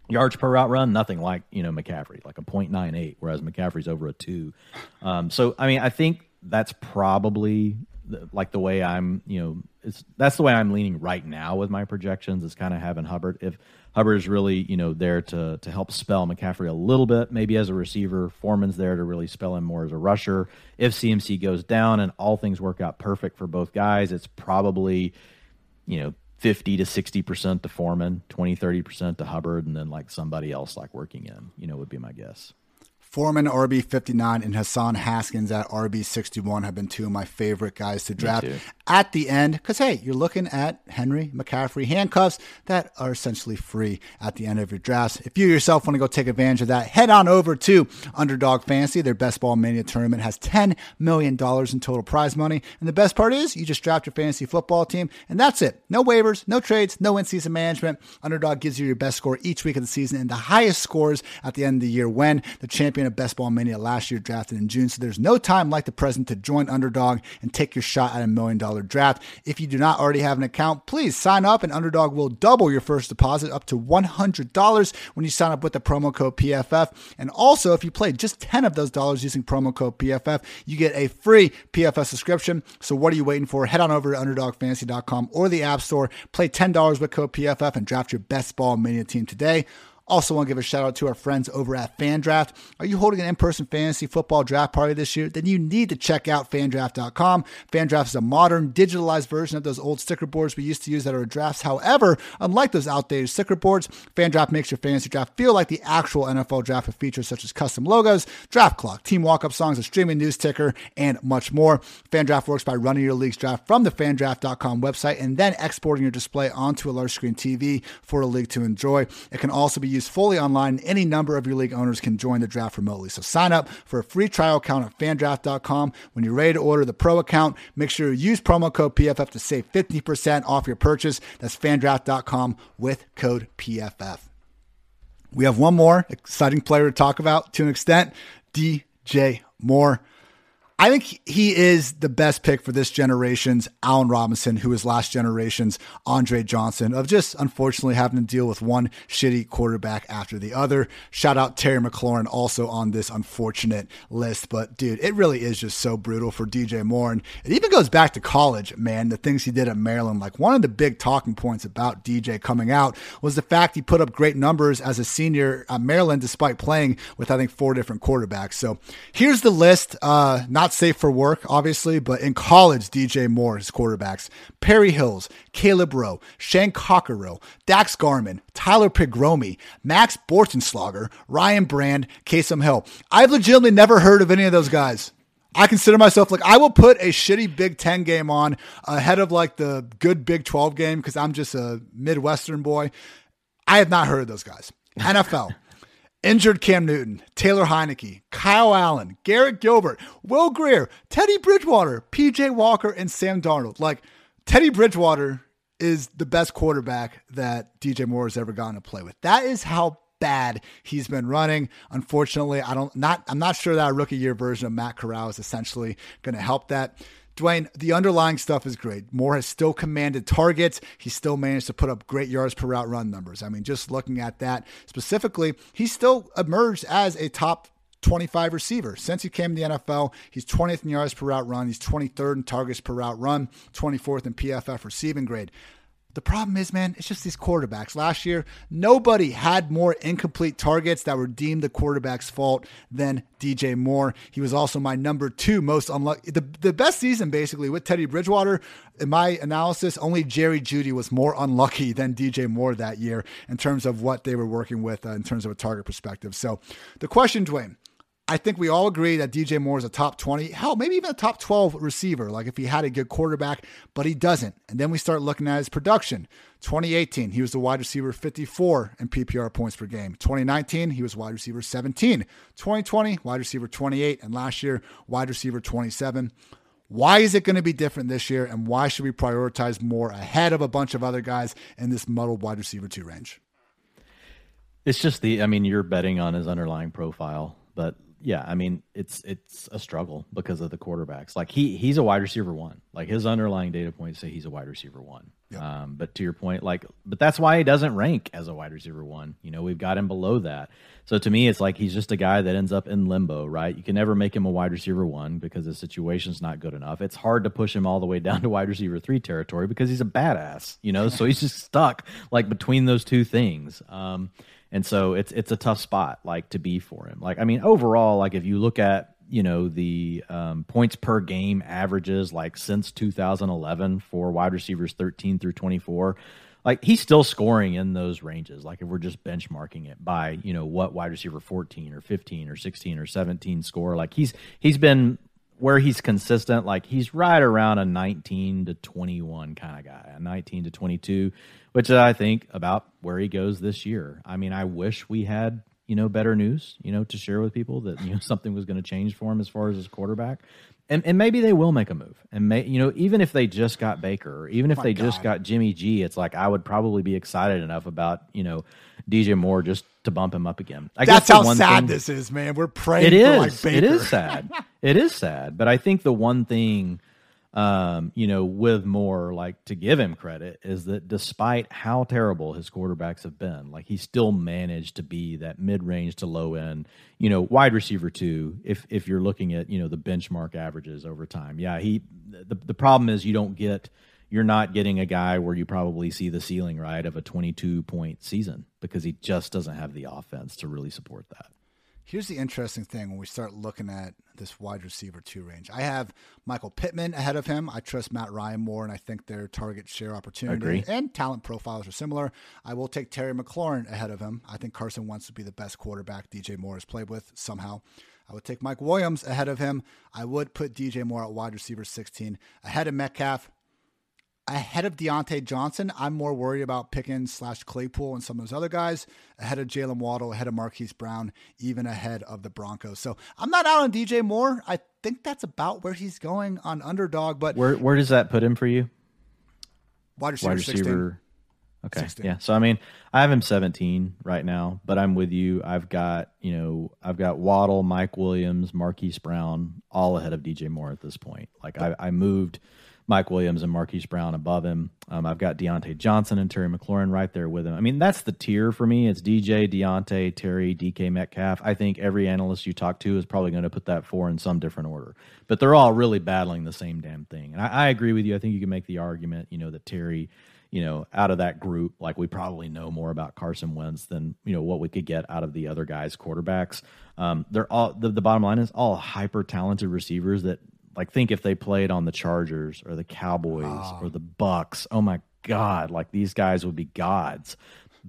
Yards per route run, nothing like you know McCaffrey, like a .98, whereas McCaffrey's over a two. Um, so I mean, I think that's probably the, like the way I'm, you know, it's that's the way I'm leaning right now with my projections. Is kind of having Hubbard if Hubbard is really, you know, there to to help spell McCaffrey a little bit, maybe as a receiver. Foreman's there to really spell him more as a rusher. If CMC goes down and all things work out perfect for both guys, it's probably, you know, 50 to 60% to Foreman, 20, 30% to Hubbard, and then like somebody else like working in, you know, would be my guess. Foreman RB 59 and Hassan Haskins at RB 61 have been two of my favorite guys to draft at the end because, hey, you're looking at Henry McCaffrey handcuffs that are essentially free at the end of your drafts. If you yourself want to go take advantage of that, head on over to Underdog Fantasy. Their Best Ball Mania tournament has $10 million in total prize money. And the best part is you just draft your fantasy football team, and that's it. No waivers, no trades, no in season management. Underdog gives you your best score each week of the season and the highest scores at the end of the year when the champion Best Ball Mania last year drafted in June. So there's no time like the present to join Underdog and take your shot at a million dollar draft. If you do not already have an account, please sign up and Underdog will double your first deposit up to $100 when you sign up with the promo code PFF. And also, if you play just 10 of those dollars using promo code PFF, you get a free PFF subscription. So what are you waiting for? Head on over to UnderdogFantasy.com or the App Store, play $10 with code PFF and draft your best ball mania team today. Also, want to give a shout out to our friends over at FanDraft. Are you holding an in person fantasy football draft party this year? Then you need to check out fandraft.com. FanDraft is a modern, digitalized version of those old sticker boards we used to use that are drafts. However, unlike those outdated sticker boards, FanDraft makes your fantasy draft feel like the actual NFL draft with features such as custom logos, draft clock, team walk up songs, a streaming news ticker, and much more. FanDraft works by running your league's draft from the fandraft.com website and then exporting your display onto a large screen TV for a league to enjoy. It can also be fully online. Any number of your league owners can join the draft remotely. So sign up for a free trial account at fandraft.com. When you're ready to order the pro account, make sure you use promo code PFF to save 50% off your purchase. That's fandraft.com with code PFF. We have one more exciting player to talk about to an extent DJ Moore. I think he is the best pick for this generation's Allen Robinson, who is last generation's Andre Johnson, of just unfortunately having to deal with one shitty quarterback after the other. Shout out Terry McLaurin also on this unfortunate list. But dude, it really is just so brutal for DJ Moore. And it even goes back to college, man, the things he did at Maryland. Like one of the big talking points about DJ coming out was the fact he put up great numbers as a senior at Maryland, despite playing with, I think, four different quarterbacks. So here's the list. Uh, not not safe for work, obviously, but in college, DJ Moore, his quarterbacks, Perry Hills, Caleb Rowe, Shane Cockerille, Daxx Garman, Tyrrell Pigrome, Max Bortenschlager, Ryan Brand, Taysom Hill. I've legitimately never heard of any of those guys. I consider myself like I will put a shitty Big Ten game on ahead of like the good Big 12 game because I'm just a Midwestern boy. I have not heard of those guys. NFL. Injured Cam Newton, Taylor Heinicke, Kyle Allen, Garrett Gilbert, Will Grier, Teddy Bridgewater, PJ Walker, and Sam Darnold. Like Teddy Bridgewater is the best quarterback that DJ Moore has ever gotten to play with. That is how bad he's been running. Unfortunately, I don't not I'm not sure that a rookie year version of Matt Corral is essentially going to help that. Dwain, the underlying stuff is great. Moore has still commanded targets. He still managed to put up great yards per route run numbers. I mean, just looking at that specifically, he still emerged as a top 25 receiver. Since he came to the NFL, he's 20th in yards per route run. He's 23rd in targets per route run, 24th in PFF receiving grade. The problem is, man, it's just these quarterbacks. Last year, nobody had more incomplete targets that were deemed the quarterback's fault than DJ Moore. He was also my number two most unlucky. The, the best season, basically, with Teddy Bridgewater, in my analysis, only Jerry Jeudy was more unlucky than DJ Moore that year in terms of what they were working with uh, in terms of a target perspective. So the question, Dwain, I think we all agree that DJ Moore is a top 20, hell, maybe even a top 12 receiver, like if he had a good quarterback, but he doesn't. And then we start looking at his production. 2018, he was the wide receiver 54 in PPR points per game. 2019, he was wide receiver 17. 2020, wide receiver 28. And last year, wide receiver 27. Why is it going to be different this year? And why should we prioritize Moore ahead of a bunch of other guys in this muddled wide receiver two range? It's just the, I mean, you're betting on his underlying profile, but yeah, I mean it's it's a struggle because of the quarterbacks. Like he he's a wide receiver one. Like his underlying data points say he's a wide receiver one. Yep. Um, but to your point, like, but that's why he doesn't rank as a wide receiver one. You know, we've got him below that. So to me, it's like he's just a guy that ends up in limbo, right? You can never make him a wide receiver one because the situation's not good enough. It's hard to push him all the way down to wide receiver three territory because he's a badass, you know. so he's just stuck like between those two things. Um, and so it's it's a tough spot like to be for him. Like I mean, overall, like if you look at you know the um, points per game averages like since 2011 for wide receivers 13 through 24 like he's still scoring in those ranges like if we're just benchmarking it by you know what wide receiver 14 or 15 or 16 or 17 score like he's he's been where he's consistent like he's right around a 19 to 21 kind of guy a 19 to 22 which I think about where he goes this year. I mean, I wish we had you know better news you know to share with people that you know something was going to change for him as far as his quarterback. And, and maybe they will make a move. And may, you know, even if they just got Baker, or even if they God. just got Jimmy G, it's like I would probably be excited enough about you know DJ Moore just to bump him up again. I That's how sad thing, this is, man. We're praying. It is. Like it is sad. it is sad. But I think the one thing um, you know, with Moore, like to give him credit, is that despite how terrible his quarterbacks have been, like he still managed to be that mid range to low end, you know, wide receiver two. If if you're looking at you know the benchmark averages over time, yeah, he. The the problem is you don't get you're not getting a guy where you probably see the ceiling right of a 22 point season because he just doesn't have the offense to really support that. Here's the interesting thing when we start looking at this wide receiver two range. I have Michael Pittman ahead of him. I trust Matt Ryan more, and I think their target share opportunity Agree. and talent profiles are similar. I will take Terry McLaurin ahead of him. I think Carson Wentz to be the best quarterback DJ Moore has played with somehow. I would take Mike Williams ahead of him. I would put DJ Moore at wide receiver 16 ahead of Metcalf ahead of Diontae Johnson. I'm more worried about Pickens slash Claypool and some of those other guys ahead of Jaylen Waddle, ahead of Marquise Brown, even ahead of the Broncos. So I'm not out on DJ Moore. I think that's about where he's going on underdog. But where where does that put him for you? Wide receiver. Wide receiver. Okay. 16. Yeah. So I mean, I have him 17 right now, but I'm with you. I've got you know I've got Waddle, Mike Williams, Marquise Brown, all ahead of DJ Moore at this point. Like I, I moved Mike Williams and Marquise Brown above him. Um, I've got Diontae Johnson and Terry McLaurin right there with him. I mean, that's the tier for me. It's DJ, Diontae, Terry, DK Metcalf. I think every analyst you talk to is probably going to put that four in some different order, but they're all really battling the same damn thing. And I, I agree with you. I think you can make the argument, you know, that Terry you know, out of that group, like we probably know more about Carson Wentz than you know what we could get out of the other guys' quarterbacks. Um, they're all the, the bottom line is all hyper talented receivers that like think if they played on the Chargers or the Cowboys oh. or the Bucks. Oh my god, like these guys would be gods.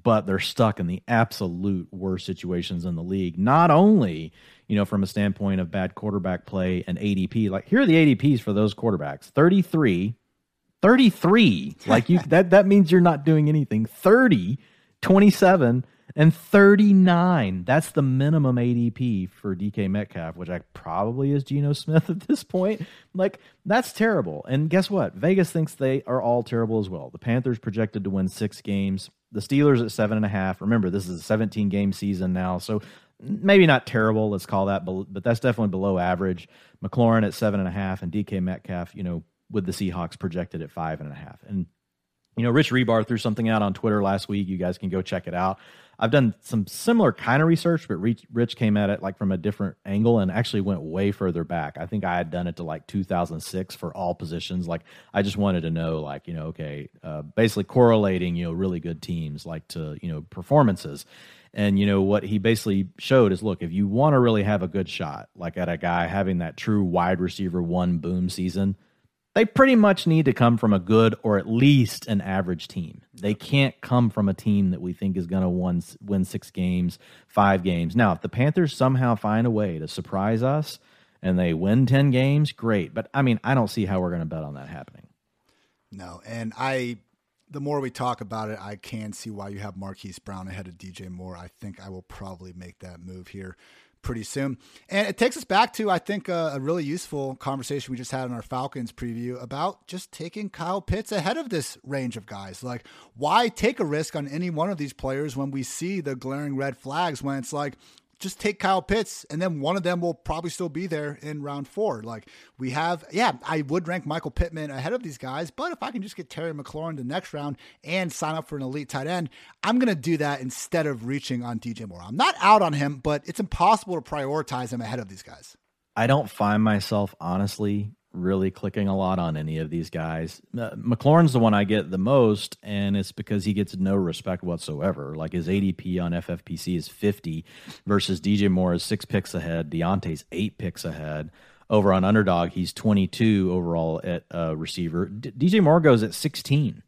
But they're stuck in the absolute worst situations in the league. Not only, you know, from a standpoint of bad quarterback play and ADP, like here are the ADPs for those quarterbacks. 33 33 like you that that means you're not doing anything 30 27 and 39. That's the minimum ADP for DK Metcalf, which I probably is Geno Smith at this point. Like, that's terrible. And guess what? Vegas thinks they are all terrible as well. The Panthers projected to win six games, the Steelers at seven and a half. Remember, this is a 17 game season now. So maybe not terrible, let's call that, but that's definitely below average. McLaurin at seven and a half, and DK Metcalf, you know, with the Seahawks projected at five and a half. And you know, Rich Hribar threw something out on Twitter last week. You guys can go check it out. I've done some similar kind of research, but Rich came at it like from a different angle and actually went way further back. I think I had done it to like 2006 for all positions. Like I just wanted to know, like you know, okay, uh, basically correlating, you know, really good teams like to you know performances. And you know what he basically showed is, look, if you want to really have a good shot, like at a guy having that true wide receiver one boom season, they pretty much need to come from a good or at least an average team. They can't come from a team that we think is going to win six games, five games. Now, if the Panthers somehow find a way to surprise us and they win 10 games, great. But I mean, I don't see how we're going to bet on that happening. No. And I, the more we talk about it, I can see why you have Marquise Brown ahead of DJ Moore. I think I will probably make that move here pretty soon. And it takes us back to, I think, a, really useful conversation we just had in our Falcons preview about just taking Kyle Pitts ahead of this range of guys. Like, why take a risk on any one of these players when we see the glaring red flags when it's like, just take Kyle Pitts, and then one of them will probably still be there in round four. Like we have, yeah, I would rank Michael Pittman ahead of these guys, but if I can just get Terry McLaurin the next round and sign up for an elite tight end, I'm going to do that instead of reaching on DJ Moore. I'm not out on him, but it's impossible to prioritize him ahead of these guys. I don't find myself honestly really clicking a lot on any of these guys. Uh, McLaurin's the one I get the most, and it's because he gets no respect whatsoever. Like his ADP on FFPC is 50 versus DJ Moore is six picks ahead. Diontae's eight picks ahead. Over on Underdog, he's 22 overall at uh, receiver. D- DJ Moore goes at 16.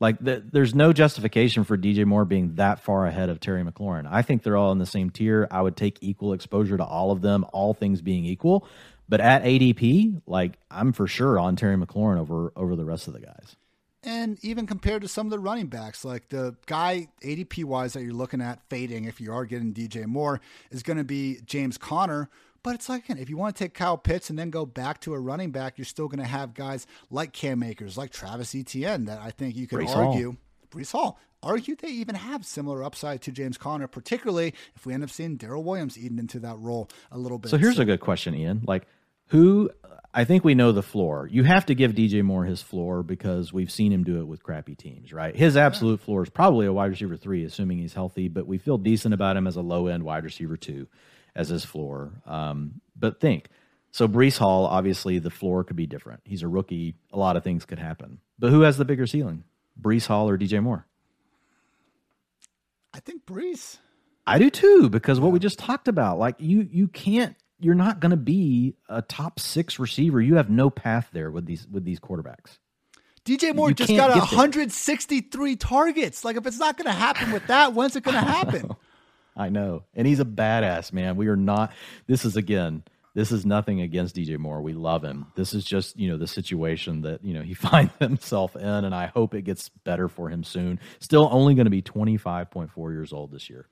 Like the, there's no justification for DJ Moore being that far ahead of Terry McLaurin. I think they're all in the same tier. I would take equal exposure to all of them, all things being equal. But at ADP, like I'm for sure on Terry McLaurin over over the rest of the guys. And even compared to some of the running backs, like the guy ADP wise that you're looking at fading, if you are getting DJ Moore, is going to be James Conner. But it's like, if you want to take Kyle Pitts and then go back to a running back, you're still going to have guys like Cam Akers, like Travis Etienne, that I think you could Breece argue. Hall. Breece Hall, argue they even have similar upside to James Conner, particularly if we end up seeing Darrel Williams eating into that role a little bit. So here's so, a good question, Ian. Like, who I think we know the floor. You have to give DJ Moore his floor because we've seen him do it with crappy teams, right? His absolute floor is probably a wide receiver three, assuming he's healthy, but we feel decent about him as a low end wide receiver two as his floor. Um, but think So Breece Hall, obviously, the floor could be different. He's a rookie. A lot of things could happen. But who has the bigger ceiling, Breece Hall or DJ Moore? I think Breece. I do too, because what we just talked about, like you, you can't. You're not going to be a top six receiver. You have no path there with these with these quarterbacks. DJ Moore you just got 163 targets. Like if it's not going to happen with that, when's it going to happen? I know. And he's a badass, man. We are not this is again, this is nothing against DJ Moore. We love him. This is just, you know, the situation that, you know, he finds himself in and I hope it gets better for him soon. Still only going to be 25.4 years old this year.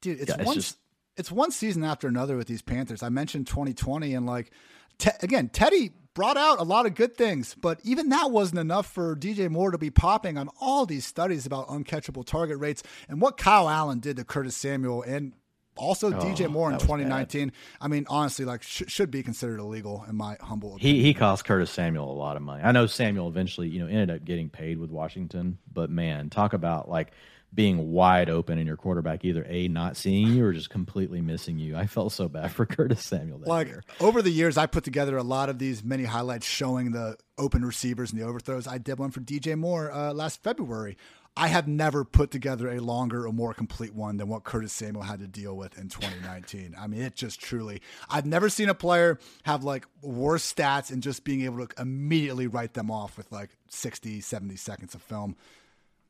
Dude, it's, yeah, one, just it's one season after another with these Panthers. I mentioned 2020 and like te- again, Teddy brought out a lot of good things, but even that wasn't enough for DJ Moore to be popping on all these studies about uncatchable target rates and what Kyle Allen did to Curtis Samuel and also oh, DJ Moore in 2019. Bad. I mean, honestly, like sh- should be considered illegal in my humble opinion. He he cost Curtis Samuel a lot of money. I know Samuel eventually, you know, ended up getting paid with Washington, but man, talk about like being wide open and your quarterback either a not seeing you or just completely missing you. I felt so bad for Curtis Samuel. That like year. over the years, I put together a lot of these mini highlights showing the open receivers and the overthrows. I did one for DJ Moore uh, last February. I have never put together a longer or more complete one than what Curtis Samuel had to deal with in 2019. I mean, it just truly, I've never seen a player have like worse stats and just being able to immediately write them off with like 60, 70 seconds of film.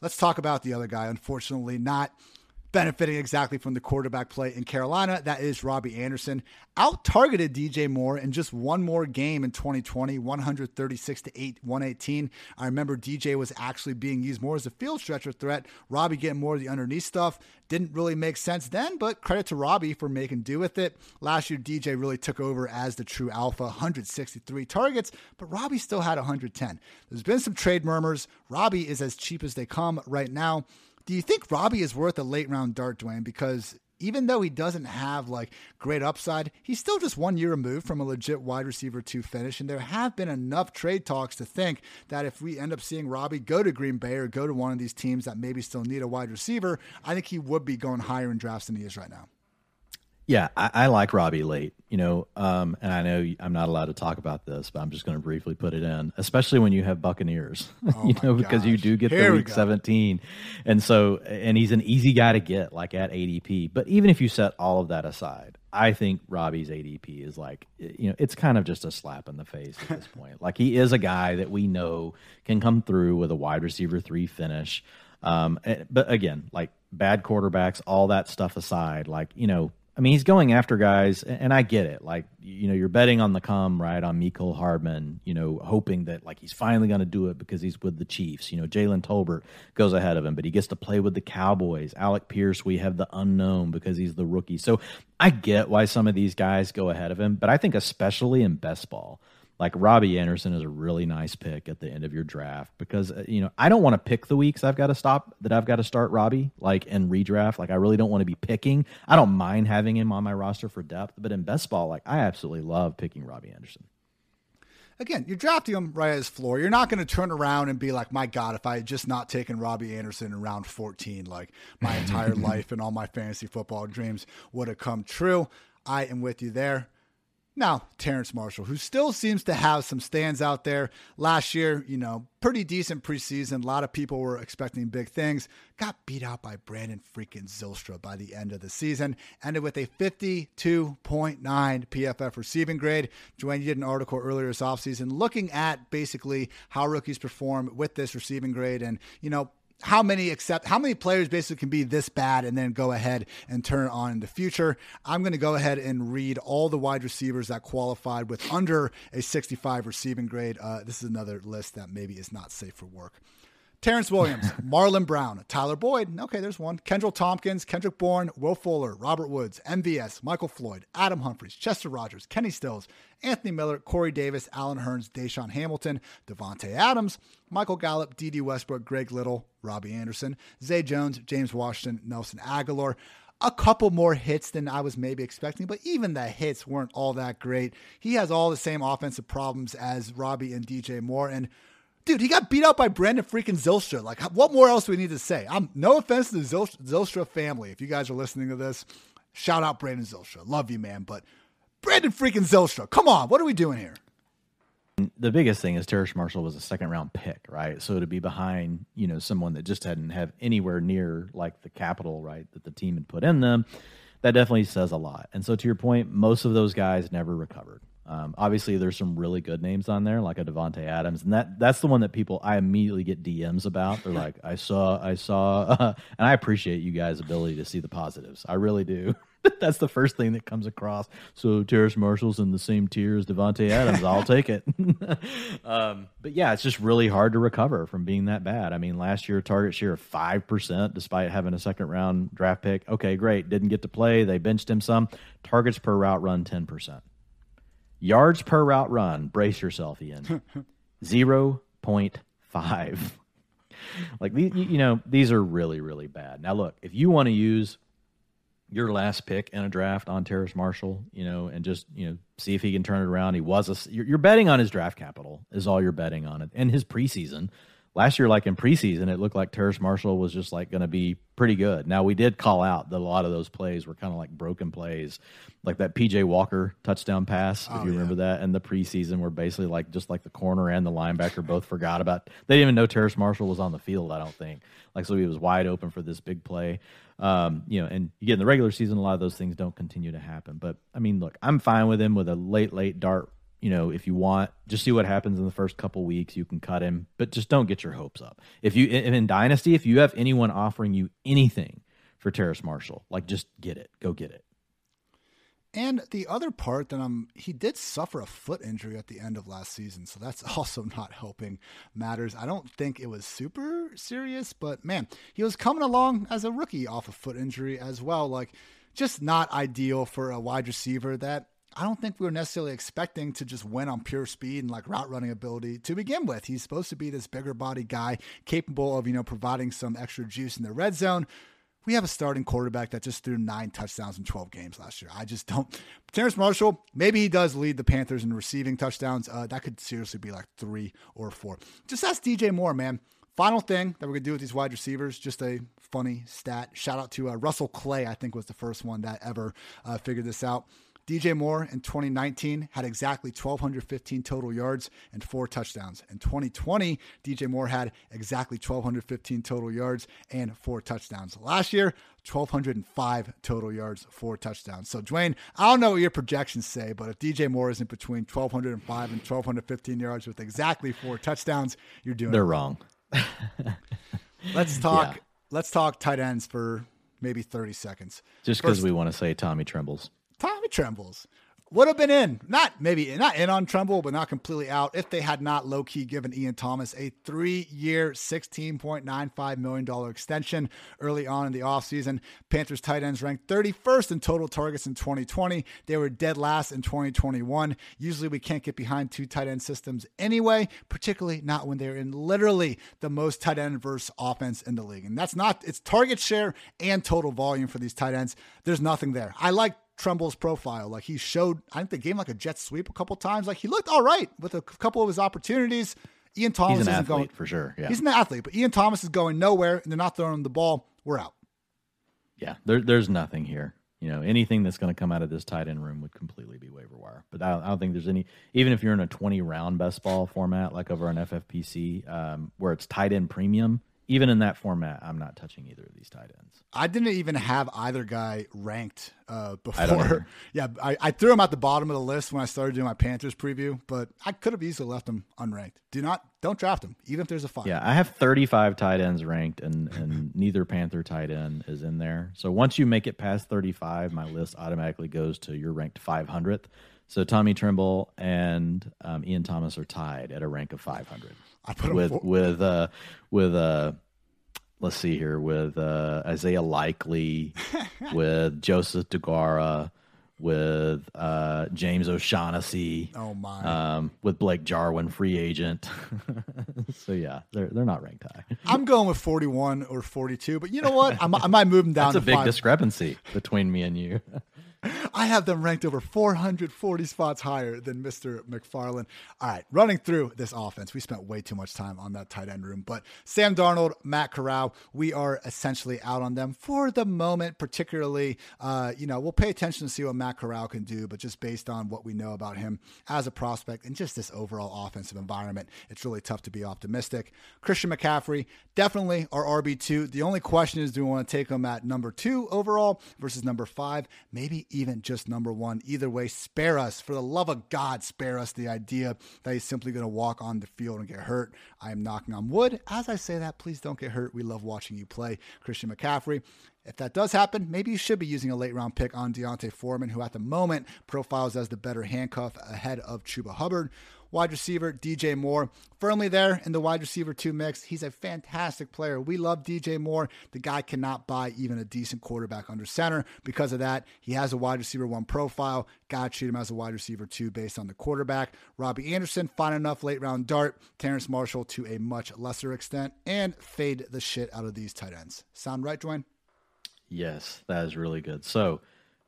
Let's talk about the other guy. Unfortunately, not benefiting exactly from the quarterback play in Carolina. That is Robbie Anderson. Out targeted DJ Moore in just one more game in 2020, 136 to 8, 118. I remember DJ was actually being used more as a field stretcher threat. Robbie getting more of the underneath stuff. Didn't really make sense then, but credit to Robbie for making do with it. Last year, DJ really took over as the true alpha, 163 targets, but Robbie still had 110. There's been some trade murmurs. Robbie is as cheap as they come right now. Do you think Robbie is worth a late round dart, Dwain? Because even though he doesn't have like great upside, he's still just one year removed from a legit wide receiver to finish. And there have been enough trade talks to think that if we end up seeing Robbie go to Green Bay or go to one of these teams that maybe still need a wide receiver, I think he would be going higher in drafts than he is right now. Yeah, I, I, like Robbie late, you know, um, and I know I'm not allowed to talk about this, but I'm just going to briefly put it in, especially when you have Buccaneers, oh you know, because you do get Here the week we 17. And so, and he's an easy guy to get, like at ADP. But even if you set all of that aside, I think Robbie's ADP is like, you know, it's kind of just a slap in the face at this point. Like he is a guy that we know can come through with a wide receiver three finish. Um, but again, like bad quarterbacks, all that stuff aside, like, you know, I mean, he's going after guys, and I get it. Like, you know, you're betting on the come, right? On Mecole Hardman, you know, hoping that like he's finally going to do it because he's with the Chiefs. You know, Jalen Tolbert goes ahead of him, but he gets to play with the Cowboys. Alec Pierce, we have the unknown because he's the rookie. So I get why some of these guys go ahead of him, but I think especially in best ball, like Robbie Anderson is a really nice pick at the end of your draft because uh, you know I don't want to pick the weeks I've got to stop that I've got to start Robbie like in redraft. Like I really don't want to be picking. I don't mind having him on my roster for depth, but in best ball, like I absolutely love picking Robbie Anderson. Again, you're drafting him right at his floor. You're not going to turn around and be like, "My God, if I had just not taken Robbie Anderson in round 14, like my entire life and all my fantasy football dreams would have come true." I am with you there. Now, Terrace Marshall, who still seems to have some stands out there. Last year, you know, pretty decent preseason. A lot of people were expecting big things. Got beat out by Brandon freaking Zylstra by the end of the season. Ended with a 52.9 PFF receiving grade. Joanne, you did an article earlier this offseason looking at basically how rookies perform with this receiving grade. And, you know, how many accept how many players basically can be this bad and then go ahead and turn it on in the future? I'm going to go ahead and read all the wide receivers that qualified with under a 65 receiving grade. Uh, this is another list that maybe is not safe for work Terrance Williams, Marlon Brown, Tyler Boyd. Okay, there's one. Kenbrell Thompkins, Kendrick Bourne, Will Fuller, Robert Woods, MVS, Michael Floyd, Adam Humphries, Chester Rogers, Kenny Stills, Anthony Miller, Corey Davis, Allen Hurns, DaeSean Hamilton, Davante Adams, Michael Gallup, Dede Westbrook, Greg Little, Robbie Anderson, Zay Jones, James Washington, Nelson Agholor a couple more hits than I was maybe expecting, but even the hits weren't all that great. He has all the same offensive problems as Robbie and DJ Moore. And Dude, he got beat out by Brandon freaking Zylstra. Like, what more else do we need to say? I'm no offense to the Zylstra family. If you guys are listening to this, shout out Brandon Zylstra. Love you, man. But Brandon freaking Zylstra, Come on, what are we doing here? the biggest thing is Terrace Marshall was a second round pick, right? So to be behind, you know, someone that just hadn't have anywhere near like the capital, right, that the team had put in them, that definitely says a lot. And so to your point, most of those guys never recovered. Um, obviously, there's some really good names on there, like a Davante Adams, and that that's the one that people I immediately get DMs about. They're like, "I saw, I saw," uh, and I appreciate you guys' ability to see the positives. I really do. That's the first thing that comes across. So Terrace Marshall's in the same tier as Davante Adams. I'll take it. um, but yeah, it's just really hard to recover from being that bad. I mean, last year target share of five percent, despite having a second round draft pick. Okay, great. Didn't get to play. They benched him some. Targets per route run ten percent. Yards per route run. Brace yourself, Ian. Zero point five. Like you, you know, these are really, really bad. Now, look, if you want to use your last pick in a draft on Terrace Marshall, you know, and just you know see if he can turn it around. He was a you're, you're betting on his draft capital is all you're betting on it, and his preseason. Last year, like in preseason, it looked like Terrace Marshall was just like going to be pretty good. Now we did call out that a lot of those plays were kind of like broken plays, like that PJ Walker touchdown pass. Oh, if you yeah. remember that in the preseason, where basically like just like the corner and the linebacker both forgot about. They didn't even know Terrace Marshall was on the field. I don't think like so he was wide open for this big play. Um, you know, and you get in the regular season, a lot of those things don't continue to happen. But I mean, look, I'm fine with him with a late, late dart. You know, if you want, just see what happens in the first couple weeks. You can cut him, but just don't get your hopes up. If you in Dynasty, if you have anyone offering you anything for Terrace Marshall, like just get it, go get it. And the other part that I'm, he did suffer a foot injury at the end of last season, so that's also not helping matters. I don't think it was super serious, but man, he was coming along as a rookie off a foot injury as well. Like, just not ideal for a wide receiver that I don't think we were necessarily expecting to just win on pure speed and like route running ability to begin with. He's supposed to be this bigger body guy capable of, you know, providing some extra juice in the red zone we have a starting quarterback that just threw nine touchdowns in 12 games last year. I just don't. Terrace Marshall, maybe he does lead the Panthers in receiving touchdowns. Uh, that could seriously be like three or four. Just ask DJ Moore, man. Final thing that we're going to do with these wide receivers, just a funny stat. Shout out to uh, Russell Clay, I think was the first one that ever uh, figured this out. DJ Moore in 2019 had exactly 1,215 total yards and four touchdowns. In 2020, DJ Moore had exactly 1,215 total yards and four touchdowns. Last year, 1,205 total yards, four touchdowns. So, Dwain, I don't know what your projections say, but if DJ Moore isn't between 1,205 and 1,215 yards with exactly four touchdowns, you're doing They're wrong. let's talk. Yeah. Let's talk tight ends for maybe 30 seconds. Just because we want to say Tommy Trembles. Tommy Trembles would have been in, not maybe not in on Tremble, but not completely out if they had not low key given Ian Thomas a three year, $16.95 million extension early on in the offseason. Panthers tight ends ranked 31st in total targets in 2020. They were dead last in 2021. Usually we can't get behind two tight end systems anyway, particularly not when they're in literally the most tight end verse offense in the league. And that's not, it's target share and total volume for these tight ends. There's nothing there. I like Tremble's profile. Like he showed, I think they gave him like a jet sweep a couple times. Like he looked all right with a couple of his opportunities. Ian Thomas he's an isn't going for sure. Yeah. He's an athlete, but Ian Thomas is going nowhere, and they're not throwing the ball. We're out. Yeah, there, there's nothing here. You know, anything that's going to come out of this tight end room would completely be waiver wire. But I don't, I don't, think there's any. Even if you're in a 20 round best ball format, like over on FFPC, um, where it's tight end premium, even in that format, I'm not touching either of these tight ends. I didn't even have either guy ranked uh, before. I yeah, I, I, threw him at the bottom of the list when I started doing my Panthers preview, but I could have easily left him unranked. Do not, don't draft him, even if there's a five. Yeah, I have 35 tight ends ranked, and and neither Panther tight end is in there. So once you make it past 35, my list automatically goes to your ranked 500th. So Tommy Tremble and um, Ian Thomas are tied at a rank of 500. I put with for- with uh with uh let's see here with uh Isaiah Likely, with Josiah Deguara, with uh James O'Shaughnessy. Oh my. Um, with Blake Jarwin, free agent. so yeah, they're they're not ranked high. I'm going with 41 or 42, but you know what? I'm, I might move them down. That's a big five. discrepancy between me and you. I have them ranked over 440 spots higher than Mr. McFarland. All right, running through this offense, we spent way too much time on that tight end room, but Sam Darnold, Matt Corral, we are essentially out on them for the moment, particularly, uh, you know, we'll pay attention to see what Matt Corral can do, but just based on what we know about him as a prospect and just this overall offensive environment, it's really tough to be optimistic. Christian McCaffrey, definitely our RB2. The only question is do we want to take him at number two overall versus number five? Maybe even just number one. Either way, spare us. For the love of God, spare us the idea that he's simply going to walk on the field and get hurt. I am knocking on wood. As I say that, please don't get hurt. We love watching you play, Christian McCaffrey. If that does happen, maybe you should be using a late round pick on D'Onta Foreman, who at the moment profiles as the better handcuff ahead of Chuba Hubbard. Wide receiver, DJ Moore, firmly there in the wide receiver two mix. He's a fantastic player. We love DJ Moore. The guy cannot buy even a decent quarterback under center. Because of that, he has a wide receiver one profile. Got to treat him as a wide receiver two based on the quarterback. Robbie Anderson, fine enough late round dart. Terrace Marshall to a much lesser extent. And fade the shit out of these tight ends. Sound right, Dwain? Yes, that is really good. So,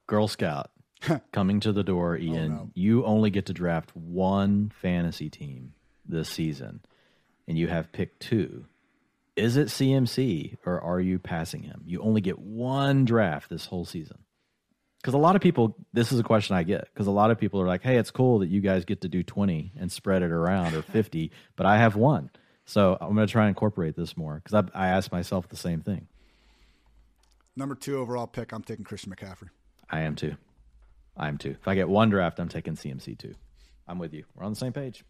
Girl Scout coming to the door, oh, Ian. Oh, no. You only get to draft one fantasy team this season, and you have picked two. Is it CMC or are you passing him? You only get one draft this whole season. Because a lot of people, this is a question I get. Because a lot of people are like, "Hey, it's cool that you guys get to do twenty and spread it around or fifty, but I have one." So I'm going to try and incorporate this more because I, I asked myself the same thing. Number two overall pick, I'm taking Christian McCaffrey. I am too. I am too. If I get one draft, I'm taking CMC too. I'm with you. We're on the same page.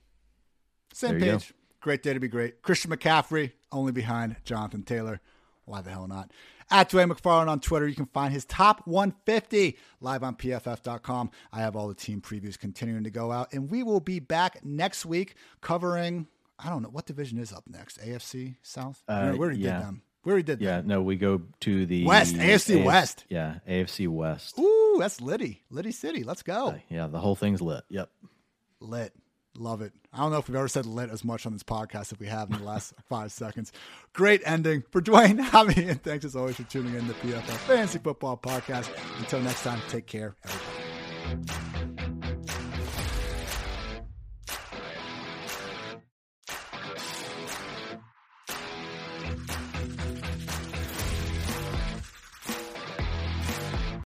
Same page. Great day to be great. Christian McCaffrey, only behind Jonathan Taylor. Why the hell not? At Dwain McFarland on Twitter, you can find his top 150 live on pff.com. I have all the team previews continuing to go out, and we will be back next week covering. I don't know what division is up next. AFC South. Uh, Where did yeah. did them? We already did that. yeah, that. no, we go to the West, AFC West. Yeah, AFC West. Ooh, that's Liddy. Liddy City. Let's go. Uh, yeah, the whole thing's lit. Yep. Lit. Love it. I don't know if we've ever said lit as much on this podcast if we have in the last five seconds. Great ending for Dwain, Javi, and thanks as always for tuning in to PFF Fantasy Football Podcast. Until next time, take care, everybody.